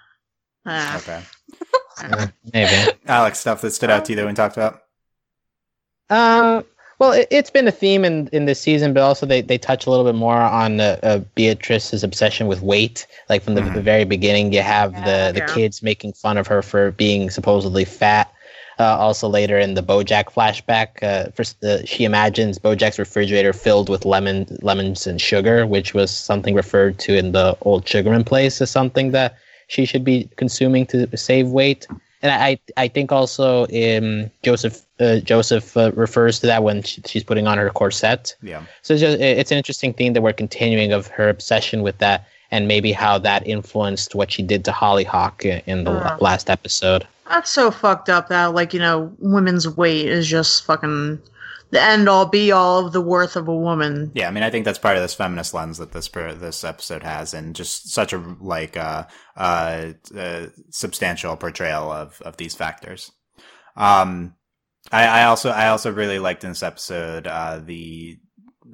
Ah. Okay, Uh, maybe. Alex, stuff that stood out to you that we talked about. Um, well, it, it's been a theme in, in this season, but also they, they touch a little bit more on uh, uh, Beatrice's obsession with weight. Like from the, Mhm. the very beginning, you have the, the Yeah. kids making fun of her for being supposedly fat. Uh, also, later in the BoJack flashback, uh, first, uh, she imagines BoJack's refrigerator filled with lemon lemons and sugar, which was something referred to in the old Sugarman place as something that she should be consuming to save weight. And I, I think also um, Joseph uh, Joseph uh, refers to that when she, she's putting on her corset. Yeah, So it's just it's an interesting theme that we're continuing of her obsession with that, and maybe how that influenced what she did to Hollyhock i- in the Uh. last episode. That's so fucked up that, like, you know, women's weight is just fucking the end all be all of the worth of a woman. yeah. I mean, I think that's part of this feminist lens that this this episode has, and just such a like uh, uh, uh, substantial portrayal of of these factors. Um, I, I also I also really liked in this episode uh, the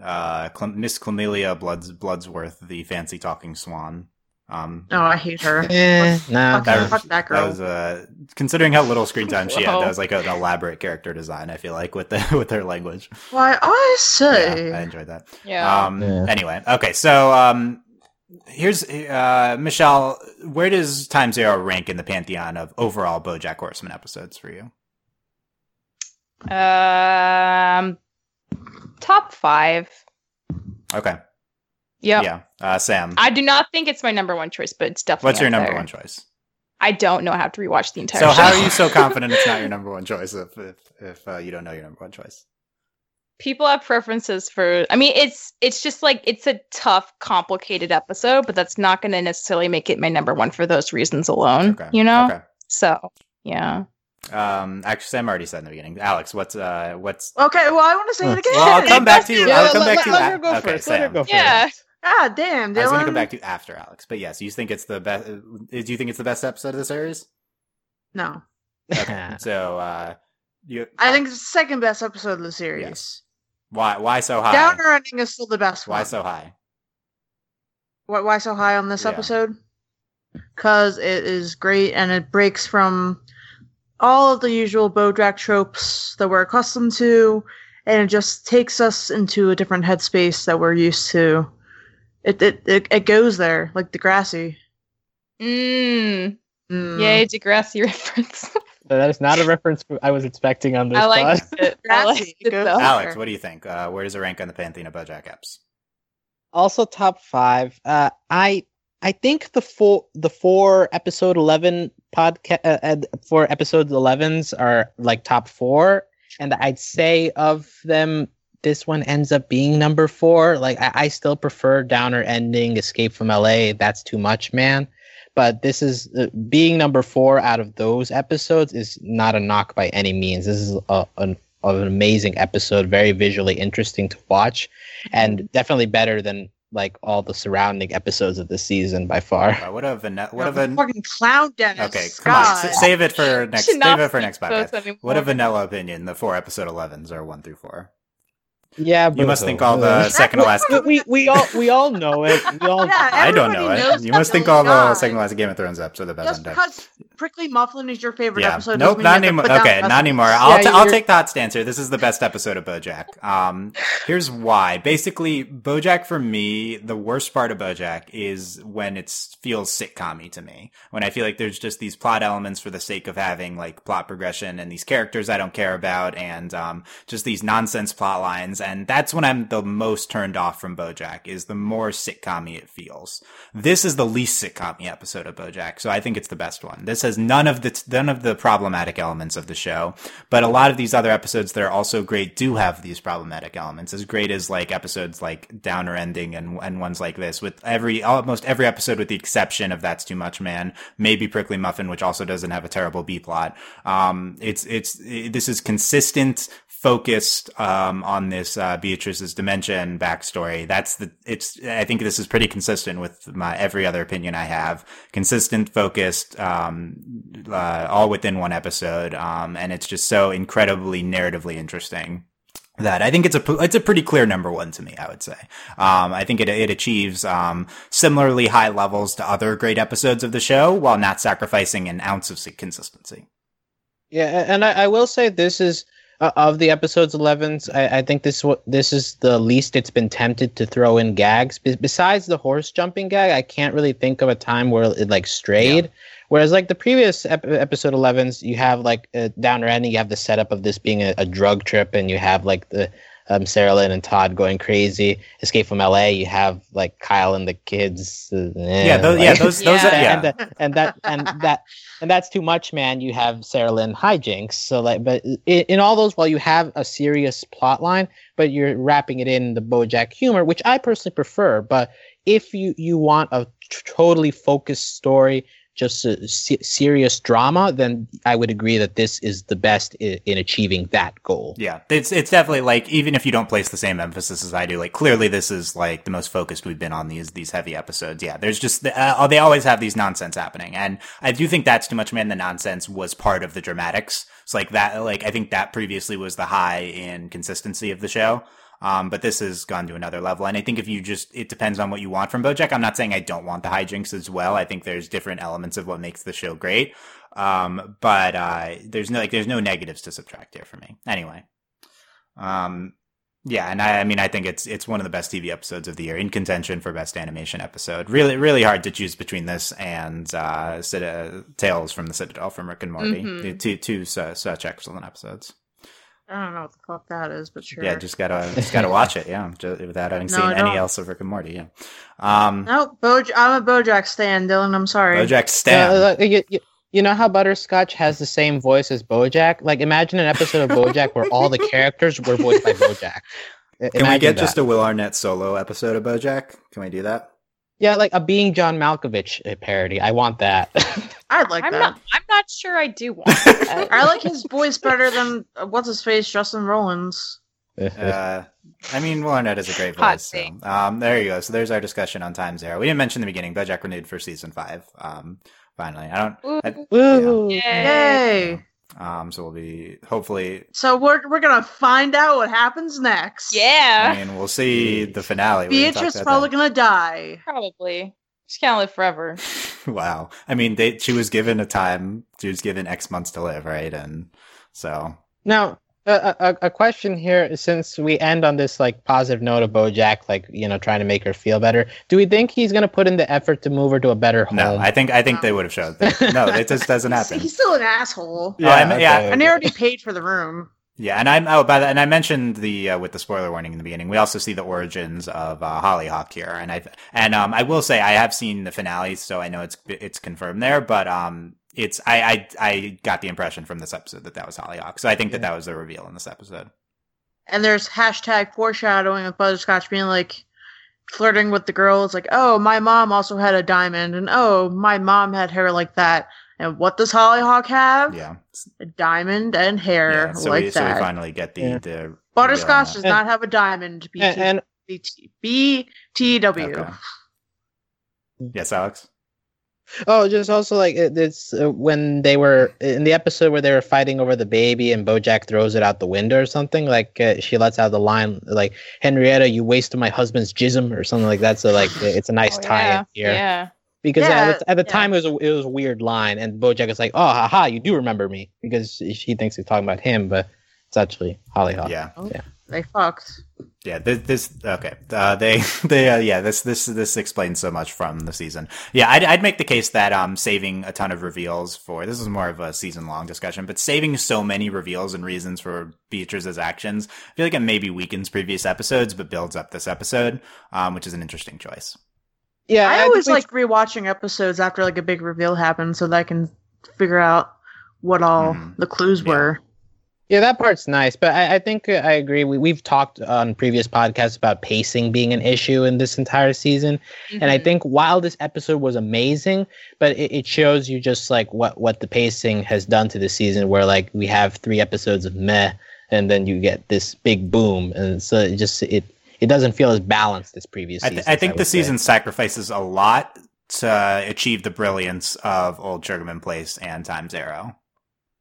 uh, Miss Clemelia Bloods Bloodsworth, the fancy talking swan. Um, Oh, I hate her. Eh, no, Fuck, That- no. fuck that That girl. was uh, considering how little screen time she had. That was like an elaborate character design. I feel like with the with her language. Why, I say. Yeah, I enjoyed that. Yeah. Um, Yeah. Anyway, okay, so um, here's uh, Michelle. Where does Time's Arrow rank in the pantheon of overall BoJack Horseman episodes for you? um, top five. Okay, Yep. yeah, uh, Sam. I do not think it's my number one choice, but it's definitely. What's your number there. one choice? I don't know. I have to rewatch the entire So show. how are you so confident it's not your number one choice if if, if uh, you don't know your number one choice? People have preferences for. I mean, it's it's just like it's a tough, complicated episode, but that's not going to necessarily make it my number one for those reasons alone. Okay, You know. Okay. So yeah. Um, actually, Sam already said in the beginning. Alex, what's uh, what's Okay, well, I want to say it again. Well, I'll come back to you. Yeah, I'll let- come let- back to you. let a- her go okay, first, let her Sam. go first. Yeah. Ah, damn, Dylan. I was going to come back to you after Alex, but yes, you think it's the best? Do you think it's the best episode of the series? No. Okay, so uh, You, I think it's the second best episode of the series. Yes. why? Why so high? Downer ending is still the best one. Why so high? Why, why so high on this Yeah. episode? Because it is great and it breaks from all of the usual Bojack tropes that we're accustomed to, and it just takes us into a different headspace that we're used to. It it it, it goes there like Degrassi. Mm. Mm. Yay, Degrassi reference. That is not a reference I was expecting on this. I like pod. it. I like Degrassi, it go Alex, Sure. what do you think? Uh, where does it rank on the Pantheon of BoJack apps? also top five. Uh, I I think the four the four episode eleven podcast uh, uh, four episodes elevens are like top four, and I'd say of them, this one ends up being number four. Like I, I still prefer Downer ending, Escape from L.A. That's too much, man. But this is uh, being number four out of those episodes is not a knock by any means. This is a, an an amazing episode, very visually interesting to watch, and definitely better than like all the surrounding episodes of the season by far. What a vanilla? What No, a van- fucking clown Dennis. Okay, come on. S- save it for next. Save it for next podcast. anymore. What a vanilla opinion. The four episode 11s are one through four. Yeah, You must think all the second to last. we, we we all we all know it. We all Yeah, I don't know it. You must think they'll all the second to last Game of Thrones episodes are the best. Just on deck. because Prickly Muffin is your favorite Yeah. episode. Nope, doesn't not mean you have anymore. to put down Okay, not rest anymore. I'll, Yeah, t- I'll take that stance here. This is the best episode of BoJack. Um, here's why. Basically, BoJack for me, the worst part of BoJack is when it feels sitcom-y to me. When I feel like there's just these plot elements for the sake of having like plot progression and these characters I don't care about and um, just these nonsense plot lines. And that's when I'm the most turned off from BoJack. Is the more sitcom-y it feels. This is the least sitcom-y episode of BoJack, so I think it's the best one. This has none of the none of the problematic elements of the show, but a lot of these other episodes that are also great do have these problematic elements. As great as like episodes like Downer Ending and and ones like this, with every almost every episode, with the exception of That's Too Much Man, maybe Prickly Muffin, which also doesn't have a terrible B plot. Um, it's it's it, this is consistent focused um, on this uh, Beatrice's dementia and backstory. That's the it's. I think this is pretty consistent with my every other opinion I have. Consistent, focused, um, uh, all within one episode, um, and it's just so incredibly narratively interesting that I think it's a it's a pretty clear number one to me. I would say. Um, I think it it achieves um, similarly high levels to other great episodes of the show while not sacrificing an ounce of consistency. Yeah, and I, I will say this is uh, of the episodes 11s. I, I think this what this is the least it's been tempted to throw in gags. Be- besides the horse jumping gag, I can't really think of a time where it like strayed. Whereas like the previous ep- episode 11s, you have like uh, Downer Ending, you have the setup of this being a, a drug trip, and you have like the um, Sarah Lynn and Todd going crazy. Escape from LA, you have like Kyle and the kids. uh, eh, Yeah, those, yeah, those those Yeah. yeah. and that, and that and that and that's too much, man. You have Sarah Lynn hijinks. So like, but in, in all those, while you have a serious plot line, but you're wrapping it in the BoJack humor, which I personally prefer. But if you you want a t- totally focused story, just a se- serious drama, then I would agree that this is the best in, in achieving that goal. Yeah, it's it's definitely like even if you don't place the same emphasis as I do, like clearly this is like the most focused we've been on these these heavy episodes. Yeah, there's just uh, they always have these nonsense happening, and I do think that's too much. Man, the nonsense was part of the dramatics. It's like that. Like I think that previously was the high in consistency of the show. Um, but this has gone to another level. And I think if you just, it depends on what you want from Bojack. I'm not saying I don't want the hijinks as well. I think there's different elements of what makes the show great. Um, but, uh, there's no, like, there's no negatives to subtract here for me. Anyway. Um, yeah, and I, I mean, I think it's it's one of the best TV episodes of the year, in contention for best animation episode. Really, really hard to choose between this and uh, Cit- uh, Tales from the Citadel from Rick and Morty. Mhm. Two two su- such excellent episodes. I don't know what the fuck that is, but sure. Yeah, just gotta just gotta watch it. Yeah, ju- without having No, seen any don't. else of Rick and Morty. Yeah. Um, Nope, Boj- I'm a BoJack stan, Dylan. I'm sorry. BoJack Stan. Uh, like, you, you, you know how Butterscotch has the same voice as BoJack? Like, imagine an episode of BoJack where all the characters were voiced by BoJack. I- Can we imagine get that. just a Will Arnett solo episode of BoJack? Can we do that? Yeah, like a Being John Malkovich uh, parody? I want that. I'd like I'm that. not. I'm not sure I do want that. I like his voice better than uh, what's his face, Justin Rollins. Uh, I mean, Will Arnett is a great voice. So, um, there you go. So there's our discussion on Time's Arrow. We didn't mention the beginning. BoJack renewed for season five. Um, finally, I don't. I, Woo! Yay. Yay! Um, so we'll be hopefully. So we're we're gonna find out what happens next. Yeah. I mean, we'll see the finale. We Beatrice probably that. gonna die. Probably. She can't live forever. Wow. I mean, they, she was given a time. She was given X months to live, right? And so Now, a, a, a question here, since we end on this like positive note of BoJack, like you know, trying to make her feel better. Do we think he's gonna put in the effort to move her to a better home? no, I think I think they would have showed. That. No, it just doesn't happen. he's still an asshole. Oh, I mean- yeah. okay, And he okay. already paid for the room. Yeah, and I'm oh by the and I mentioned the uh, with the spoiler warning in the beginning. We also see the origins of uh, Hollyhock here, and I and um I will say I have seen the finale, so I know it's it's confirmed there. But um, it's I I, I got the impression from this episode that that was Hollyhock, so I think that that was the reveal in this episode. And there's hashtag foreshadowing with Butterscotch being like flirting with the girls, like, oh, my mom also had a diamond, and oh, my mom had hair like that. And what does Hollyhock have? Yeah, A diamond and hair yeah. So like we so we finally get the Yeah. the Butterscotch does And- not have a diamond. BT, and, and BT, BTW. Okay. Yes, Alex. Oh, just also like it's uh, when they were in the episode where they were fighting over the baby and BoJack throws it out the window or something. Like uh, she lets out the line like Henrietta, you wasted my husband's jism or something like that. So like it's a nice Oh, tie yeah. in here Yeah. because Yeah, at the, at the yeah. time it was a, it was a weird line and BoJack is like, oh, haha, you do remember me because she thinks he's talking about him, but it's actually Hollyhock. Yeah. They fucked. Yeah, this, this okay. Uh, they they uh, yeah this this this explains so much from the season. Yeah, I'd, I'd make the case that um saving a ton of reveals for this is more of a season long discussion, but saving so many reveals and reasons for Beatrice's actions, I feel like it maybe weakens previous episodes, but builds up this episode, um, which is an interesting choice. yeah. I think always we- like rewatching episodes after like a big reveal happens so that I can figure out what all Mhm. the clues Yeah. were. Yeah, that part's nice, but I, I think uh, I agree. We, we've talked on previous podcasts about pacing being an issue in this entire season, and I Mhm. think while this episode was amazing, but it, it shows you just like what what the pacing has done to the season, where like we have three episodes of meh, and then you get this big boom, and so it just it it doesn't feel as balanced as previous I, seasons. I think would the say. season sacrifices a lot to achieve the brilliance of Old Sugarman Place and Time's Arrow.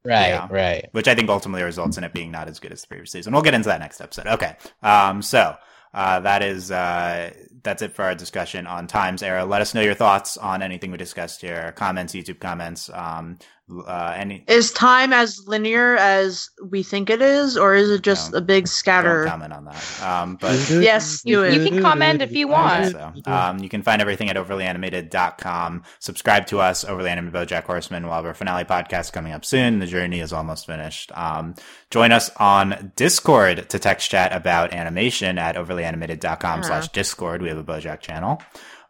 Right, right. which I think ultimately results in it being not as good as the previous season. We'll get into that next episode. Okay. Um, so, uh, that is, uh, that's it for our discussion on Time's Arrow. Let us know your thoughts on anything we discussed here. Comments, YouTube comments, um, uh, any, Is time as linear as we think it is, or is it just No, a big don't scatter? comment on that. Um, but Yes, You- you can comment if you want. So, um, you can find everything at overlyanimated.com. Subscribe to us, Overly Animated Bojack Horseman. We'll have our finale podcast coming up soon. The journey is almost finished. Um, join us on Discord to text chat about animation at overlyanimated.com Uh-huh. slash Discord. We have a Bojack channel.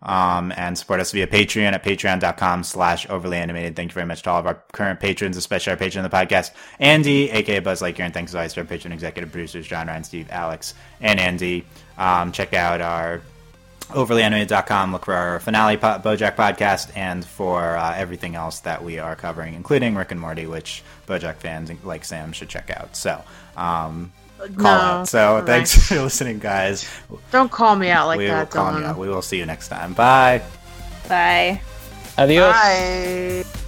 Um, and support us via Patreon at patreon.com slash overly animated. Thank you very much to all of our current patrons, especially our patron of the podcast, Andy, aka Buzz Lightyear, and thanks as always to our patron executive producers, John, Ryan, Steve, Alex, and Andy. Um, check out our overlyanimated.com. Look for our finale po- Bojack podcast and for uh, everything else that we are covering, including Rick and Morty, which Bojack fans like Sam should check out. So, um, call no, out. So, Right. thanks for listening, guys. Don't call me out like we will that, call you Dylan. out. We will see you next time. Bye. Bye. Adios. Bye.